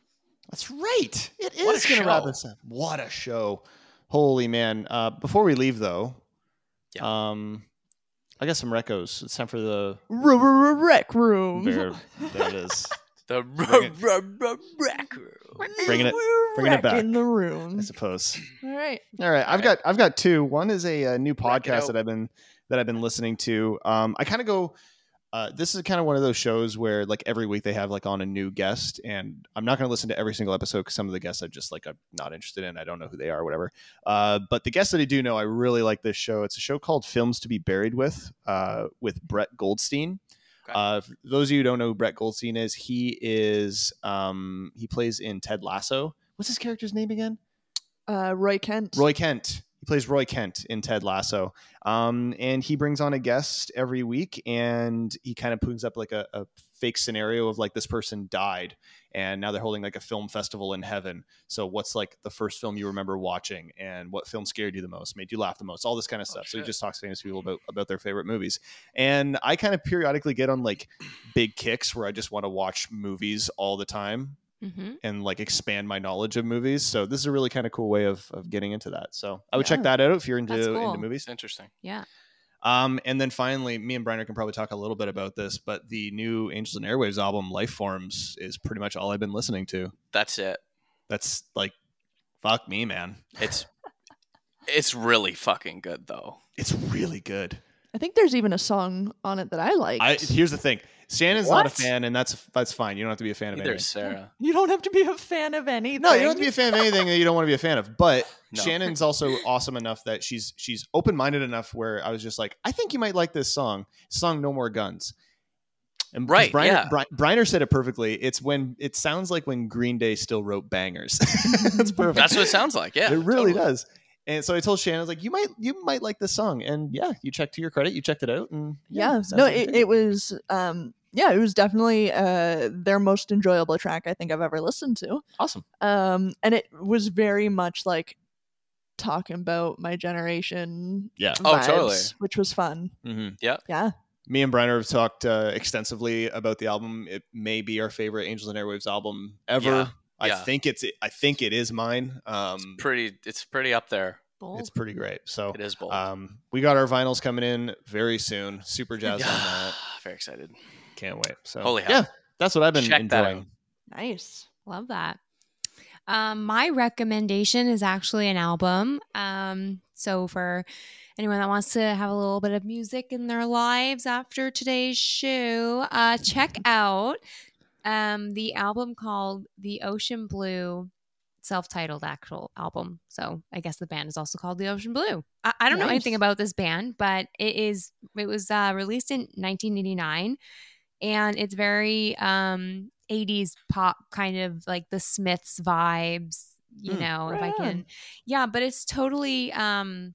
C: That's right. It
A: What
C: is
A: a
C: going to wrap
A: show.
C: us up. What a show. Holy man. Uh, before we leave, though,
A: Yeah.
C: um, I got some recos. It's time for the.
B: Rec room.
C: There, there it is.
A: The rec room.
C: Bringing it- bringing it back.
B: wrecking the room.
C: I suppose.
B: All right.
C: All right, I've got I've got two. One is a, uh new podcast that I've been that I've been listening to. Um, I kind of go. Uh, this is kind of one of those shows where like every week they have like on a new guest, and I'm not going to listen to every single episode because some of the guests I just like I'm not interested in. I don't know who they are, whatever. Uh, but the guests that I do know, I really like this show. It's a show called Films to Be Buried with, uh, with Brett Goldstein.
A: Okay.
C: Uh, for those of you who don't know who Brett Goldstein is, he is um, he plays in Ted Lasso. What's his character's name again?
B: Uh, Roy Kent.
C: Roy Kent. He plays Roy Kent in Ted Lasso. Um, and he brings on a guest every week and he kind of brings up like a, a fake scenario of like this person died and now they're holding like a film festival in heaven. So what's like the first film you remember watching and what film scared you the most, made you laugh the most, all this kind of
A: Oh,
C: stuff. so he just talks to famous people about, about their favorite movies. And I kind of periodically get on like big kicks where I just want to watch movies all the time
D: hmm
C: and like expand my knowledge of movies. So this is a really kind of cool way of, of getting into that. So I would check that out if you're into
D: cool.
C: into movies.
A: Interesting.
D: Yeah.
C: Um, and then finally, me and Briner can probably talk a little bit about this, but the new Angels and Airwaves album, Life Forms, is pretty much all I've been listening to.
A: That's it.
C: That's like, fuck me, man.
A: It's it's really fucking good though.
C: It's really good.
B: I think there's even a song on it that I like.
C: Here's the thing. Shannon's not a fan, and that's that's fine. You don't have to be a fan of
A: Neither
C: anything.
A: Sarah.
B: you don't have to be a fan of anything.
C: No, you don't have to be a fan of anything that you don't want to be a fan of. But
A: No.
C: Shannon's also awesome enough that she's she's open minded enough where I was just like, I think you might like this song. Song "No More Guns." And
A: Right,
C: Briner,
A: yeah.
C: Bri- Briner said it perfectly. It's when it sounds like when Green Day still wrote bangers. That's perfect.
A: That's what it sounds like. Yeah,
C: it really
A: totally.
C: does. And so I told Shannon, I was like, you might you might like this song. And yeah, you checked to your credit, you checked it out, and
B: Yeah.
C: sounds
B: No,
C: like
B: it, it was. Um. Yeah, it was definitely uh their most enjoyable track I think I've ever listened to.
C: awesome.
B: Um, and it was very much like talking about my generation.
C: Yeah.
A: Oh, totally.
B: Which was fun.
C: hmm
B: Yeah.
C: me and Brenner have talked uh, extensively about the album. It may be our favorite Angels and Airwaves album ever.
A: Yeah,
C: I
A: yeah.
C: think it's I think it is mine. Um,
A: Pretty. It's pretty up there.
D: Bold.
C: it's pretty great. So
A: It is bold.
C: um, we got our vinyls coming in very soon. Super jazzed on that.
A: Very excited.
C: Can't wait. So
A: Holy hell.
C: yeah, that's what I've been
A: Check
C: enjoying.
B: Nice.
D: Love that. Um, my recommendation is actually an album. Um, so for anyone that wants to have a little bit of music in their lives after today's show, uh, check out um, the album called The Ocean Blue, self-titled actual album. So I guess the band is also called The Ocean Blue. I, I don't know anything about this band, but it is it was uh, released in 1989 and it's very um 80s pop kind of like the smiths vibes you
C: Hmm.
D: know if i can
B: on.
D: yeah but it's totally um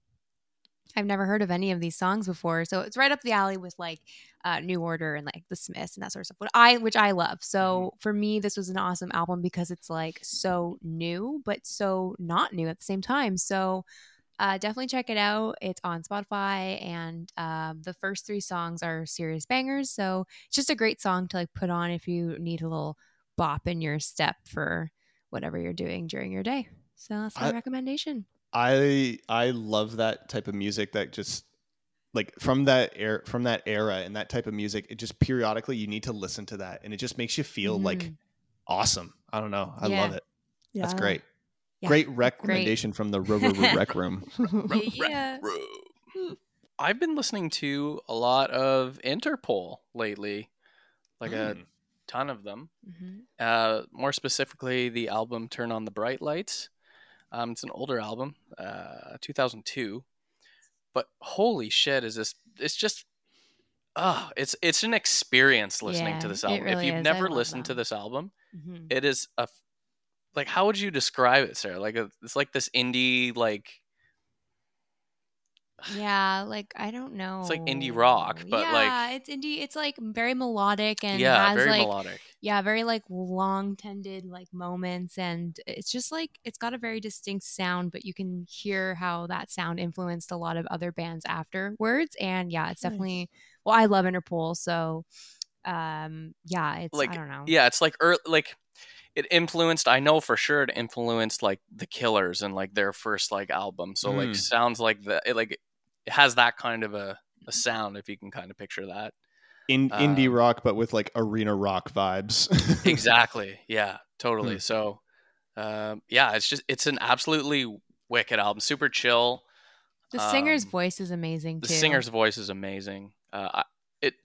D: i've never heard of any of these songs before so it's right up the alley with like uh new order and like the smiths and that sort of stuff what i which i love so for me this was an awesome album because it's like so new but so not new at the same time so uh, definitely check it out. It's on Spotify, and um, the first three songs are serious bangers. So it's just a great song to like put on if you need a little bop in your step for whatever you're doing during your day. So that's my
C: I-
D: recommendation.
C: I I love that type of music that just like from that air from that era and that type of music. It just periodically you need to listen to that, and it just makes you feel like
D: Mhm.
C: awesome. I don't know. I
D: Yeah.
C: love it.
B: Yeah.
C: That's great.
D: Yeah,
C: great recommendation from the Ro- Ro- Ro- Rec Room.
D: Yeah.
A: I've been listening to a lot of Interpol lately, like a
C: Mm.
A: ton of them.
D: Mhm.
A: Uh, more specifically, the album "Turn on the Bright Lights." Um, it's an older album, uh, 2002. But holy shit, is this? It's just, ah, it's it's an experience listening to this album. if you've
D: is.
A: Never listened to this album,
D: Mhm.
A: it is a like, how would you describe it, Sarah? Like, a, it's like this indie, like,
D: yeah, like I don't know.
A: It's like indie rock, but,
D: yeah,
A: like-
D: it's indie. It's like very melodic and
A: yeah,
D: has
A: very
D: like
A: melodic.
D: yeah, very like long tended like moments, and it's just like it's got a very distinct sound, but you can hear how that sound influenced a lot of other bands afterwards. And yeah, it's
B: Nice.
D: definitely well, I love Interpol, so um, yeah, it's
A: Like,
D: I don't know,
A: Yeah, it's like ear like it influenced. I know for sure it influenced like the Killers and like their first like album. So like
C: Mm.
A: sounds like the it like it has that kind of a, a sound if you can kind of picture that.
C: In indie
A: Um,
C: rock, but with like arena rock vibes.
A: exactly. Yeah, totally.
C: Hmm.
A: So, um, yeah, it's just it's an absolutely wicked album. Super chill.
D: the singer's
A: um,
D: voice is amazing
A: The
D: too.
A: singer's voice is amazing. Uh, I- it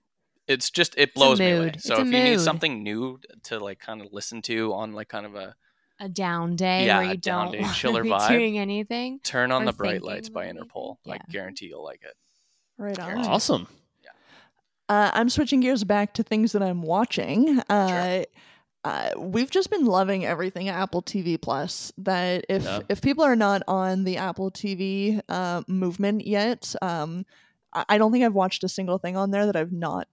A: it's just it blows me away. So
D: It's a
A: if you need something new to like kind of listen to on like kind of a
D: a down day
A: Yeah,
D: where
A: a
D: you
A: down
D: don't
A: day, chiller
D: be
A: vibe.
D: doing anything.
A: turn on the bright lights by Interpol.
D: anything.
A: Like guarantee you'll like it.
B: Right on.
A: Guaranteed.
C: awesome.
B: Uh, I'm switching gears back to things that I'm watching. Uh, uh, we've just been loving everything Apple TV Plus. That if
C: Yeah.
B: if people are not on the Apple TV uh, movement yet, um, I, I don't think I've watched a single thing on there that I've not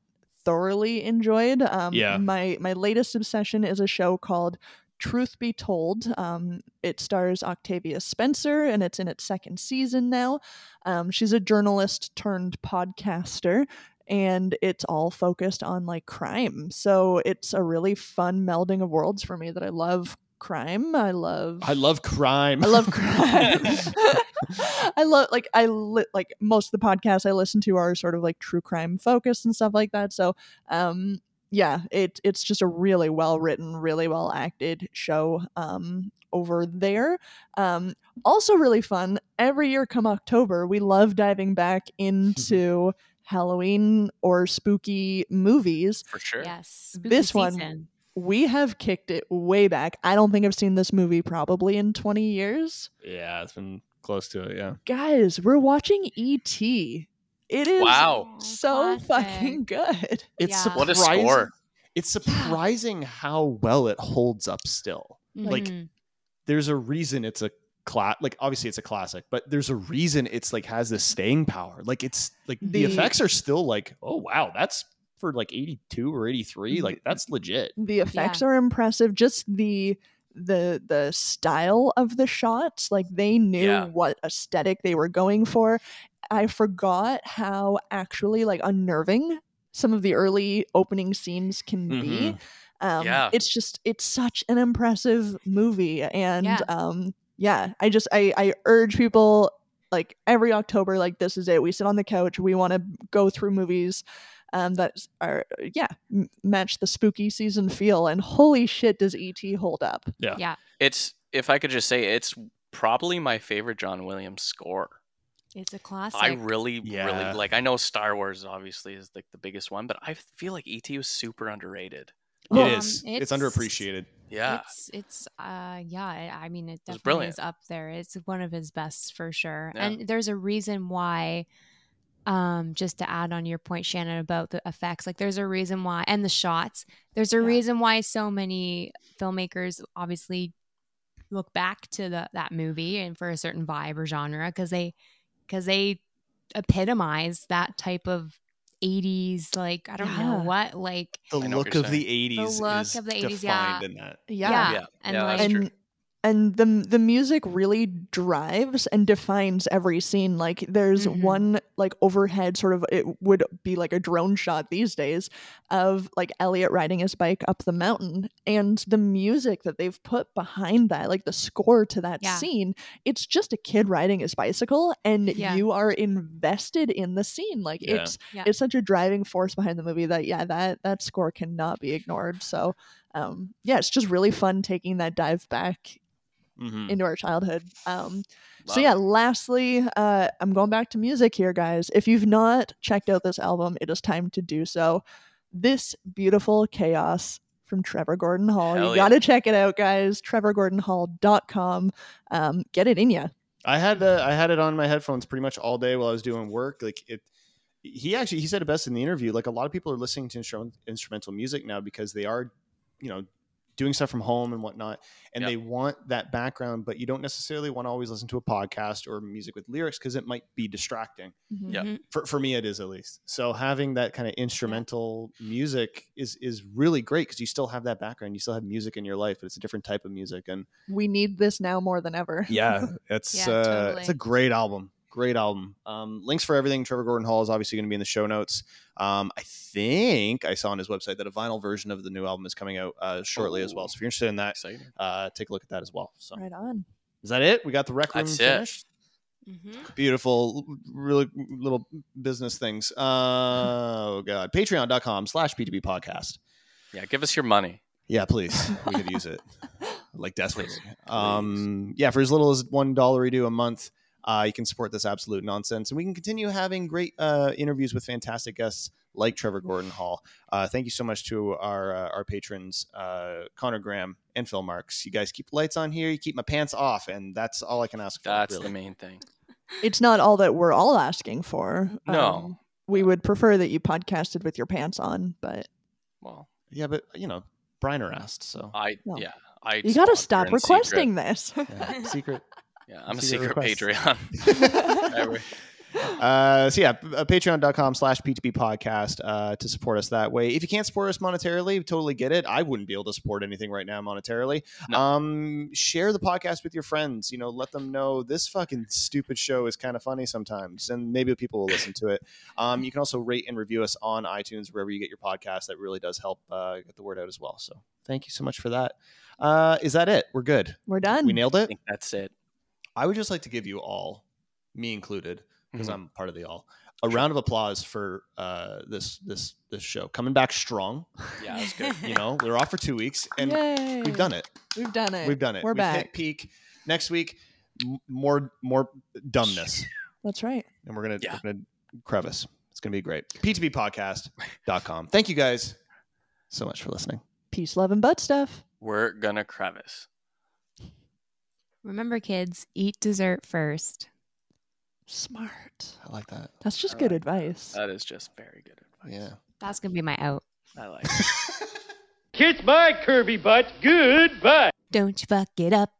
B: thoroughly enjoyed. Um,
C: Yeah.
B: My my latest obsession is a show called Truth Be Told. Um, it stars Octavia Spencer, and it's in its second season now. Um, she's a journalist turned podcaster and it's all focused on like crime. So it's a really fun melding of worlds for me that I love crime. I love
C: I love crime.
B: I love crime. I love like I li- like most of the podcasts I listen to are sort of like true crime focused and stuff like that. So um yeah, it it's just a really well written, really well acted show um over there. Um also really fun. Every year come October, we love diving back into Halloween or spooky movies.
A: For sure.
D: Yes, spooky
B: This one- We have kicked it way back. I don't think I've seen this movie probably in 20 years.
C: yeah, it's been close to it. Yeah.
B: Guys, we're watching E.T. It is
A: Wow.
B: so
D: Classic.
B: fucking good.
C: It's
D: Yeah.
A: What a
C: surprising-
A: score.
C: It's surprising how well it holds up still. Like
D: Mhm.
C: there's a reason it's a class like obviously it's a classic, but there's a reason it's like has this staying power. Like it's like the,
B: The-
C: effects are still like, oh wow, that's for like 82 or 83. Like that's legit.
B: The effects are impressive. Just the the the style of the shots, like they knew
A: Yeah.
B: what aesthetic they were going for. I forgot how actually like unnerving some of the early opening scenes can be. Um,
A: Yeah.
B: it's just it's such an impressive movie, and
D: Yeah.
B: um, yeah, I just I I urge people like every October, like this is it. We sit on the couch, we want to go through movies. Um, that are yeah m- match the spooky season feel, and holy shit, does ET hold up?
C: Yeah.
D: Yeah,
A: It's if I could just say it's probably my favorite John Williams score.
D: It's a classic.
A: I really,
C: Yeah.
A: really like. I know Star Wars obviously is like the biggest one, but I feel like ET was super underrated.
C: It
D: Um,
C: is. It's,
D: it's-
C: underappreciated.
A: Yeah,
D: It's it's uh yeah, I I mean it
A: was
D: definitely
A: brilliant.
D: is up there. It's one of his best for sure.
A: Yeah.
D: And there's a reason why um just to add on your point Shannon about the effects, like there's a reason why and the shots. There's a
B: Yeah.
D: reason why so many filmmakers obviously look back to the that movie and for a certain vibe or genre cuz they cuz they epitomize that type of 80s like I don't know what like
C: The
A: I know what
C: look
A: you're
C: of the 80s the
D: look
C: is
D: of the 80s, yeah.
C: in that.
B: Yeah,
D: Yeah.
A: yeah,
D: and
A: yeah,
D: like-
A: that's true.
B: and and the the music really drives and defines every scene like there's
D: Mhm.
B: one like overhead sort of it would be like a drone shot these days of like Elliot riding his bike up the mountain and the music that they've put behind that like the score to that
D: Yeah.
B: scene it's just a kid riding his bicycle and
D: Yeah.
B: you are invested in the scene like
C: Yeah.
B: it's
D: Yeah.
B: it's such a driving force behind the movie that yeah that that score cannot be ignored so um yeah it's just really fun taking that dive back
C: Mhm.
B: into our childhood. Um, so yeah,
A: it.
B: lastly, uh, I'm going back to music here, guys. If you've not checked out this album, it is time to do so. This beautiful chaos from Trevor Gordon Hall.
A: Hell
B: you got to check it out, guys. TrevorGordonHall.com. Um, get it in ya.
C: I had uh, I had it on my headphones pretty much all day while I was doing work. Like it, he actually he said it best in the interview. Like a lot of people are listening to instrument, instrumental music now because they are, you know, doing stuff from home and whatnot, and
A: Yep.
C: they want that background, but you don't necessarily want to always listen to a podcast or music with lyrics because it might be distracting.
B: Mhm.
A: Yep.
D: Mhm.
C: For, for me, it is at least. So having that kind of instrumental music is is really great because you still have that background. You still have music in your life, but it's a different type of music. And
B: We need this now more than ever.
C: yeah, it's
D: Yeah,
C: uh, it's a great album. Great album. Um, links for everything. Trevor Gordon Hall is obviously going to be in the show notes. Um, I think I saw on his website that a vinyl version of the new album is coming out uh, shortly as well. So if you're interested in that, uh, take a look at that as well. So
B: Right on.
C: is that it? We got the rec room
A: That's it.
C: finished.
D: Mhm.
C: Beautiful, really little business things. Uh, oh god, Patreon.com slash P2B podcast.
A: Yeah, give us your money.
C: Yeah, please. We could use it like desperately. Um, yeah, for as little as one dollar you do a month, uh, you can support this absolute nonsense, and we can continue having great uh, interviews with fantastic guests like Trevor Gordon Hall. Uh, thank you so much to our uh, our patrons, uh, Connor Graham and Phil Marks. You guys keep the lights on here. You keep my pants off, and that's all I can ask for.
A: That's
C: really.
A: the main thing.
B: It's not all that we're all asking for. Um,
A: No.
B: we would prefer that you podcasted with your pants on, but
A: Well,
C: Yeah, but you know, Briner asked, so
A: I
B: No.
A: yeah, I
B: you got to stop
A: in
B: requesting this.
C: yeah, secret.
A: Yeah, I'm a
C: Secret
A: secret
C: request.
A: Patreon.
C: Uh, so yeah, uh, patreon.com slash P2B podcast uh, to support us that way. If you can't support us monetarily, totally get it. I wouldn't be able to support anything right now monetarily.
A: No.
C: Um, share the podcast with your friends. You know, let them know this fucking stupid show is kind of funny sometimes, and maybe people will listen to it. Um, you can also rate and review us on iTunes, wherever you get your podcast. That really does help uh, get the word out as well. So thank you so much for that. Uh, is that it? We're good.
B: we're done.
C: We nailed
A: I
C: it.
A: think that's it.
C: I would just like to give you all, me included, because
A: Mhm.
C: I'm part of the all, a round of applause for uh, this this this show coming back strong.
A: Yeah, that's good.
C: You know, we were off for two weeks, and
B: Yay.
C: we've done it.
B: We've done it.
C: We've done it.
B: We're
C: We've
B: back.
C: hit peak. Next week, m- more more dumbness,
B: That's right.
C: and we're gonna
A: Yeah.
C: we're gonna crevice. It's gonna be great. P2Bpodcast.com. Thank you guys so much for listening.
B: Peace, love, and butt stuff.
A: We're gonna crevice.
D: Remember, kids, eat dessert first.
B: Smart.
C: I like that.
B: That's just
A: I
B: good
A: like
B: advice.
A: That is just very good advice.
C: Yeah.
D: That's gonna be my out.
A: I like it.
F: Kiss my curvy butt. Goodbye.
D: Don't you fuck it up.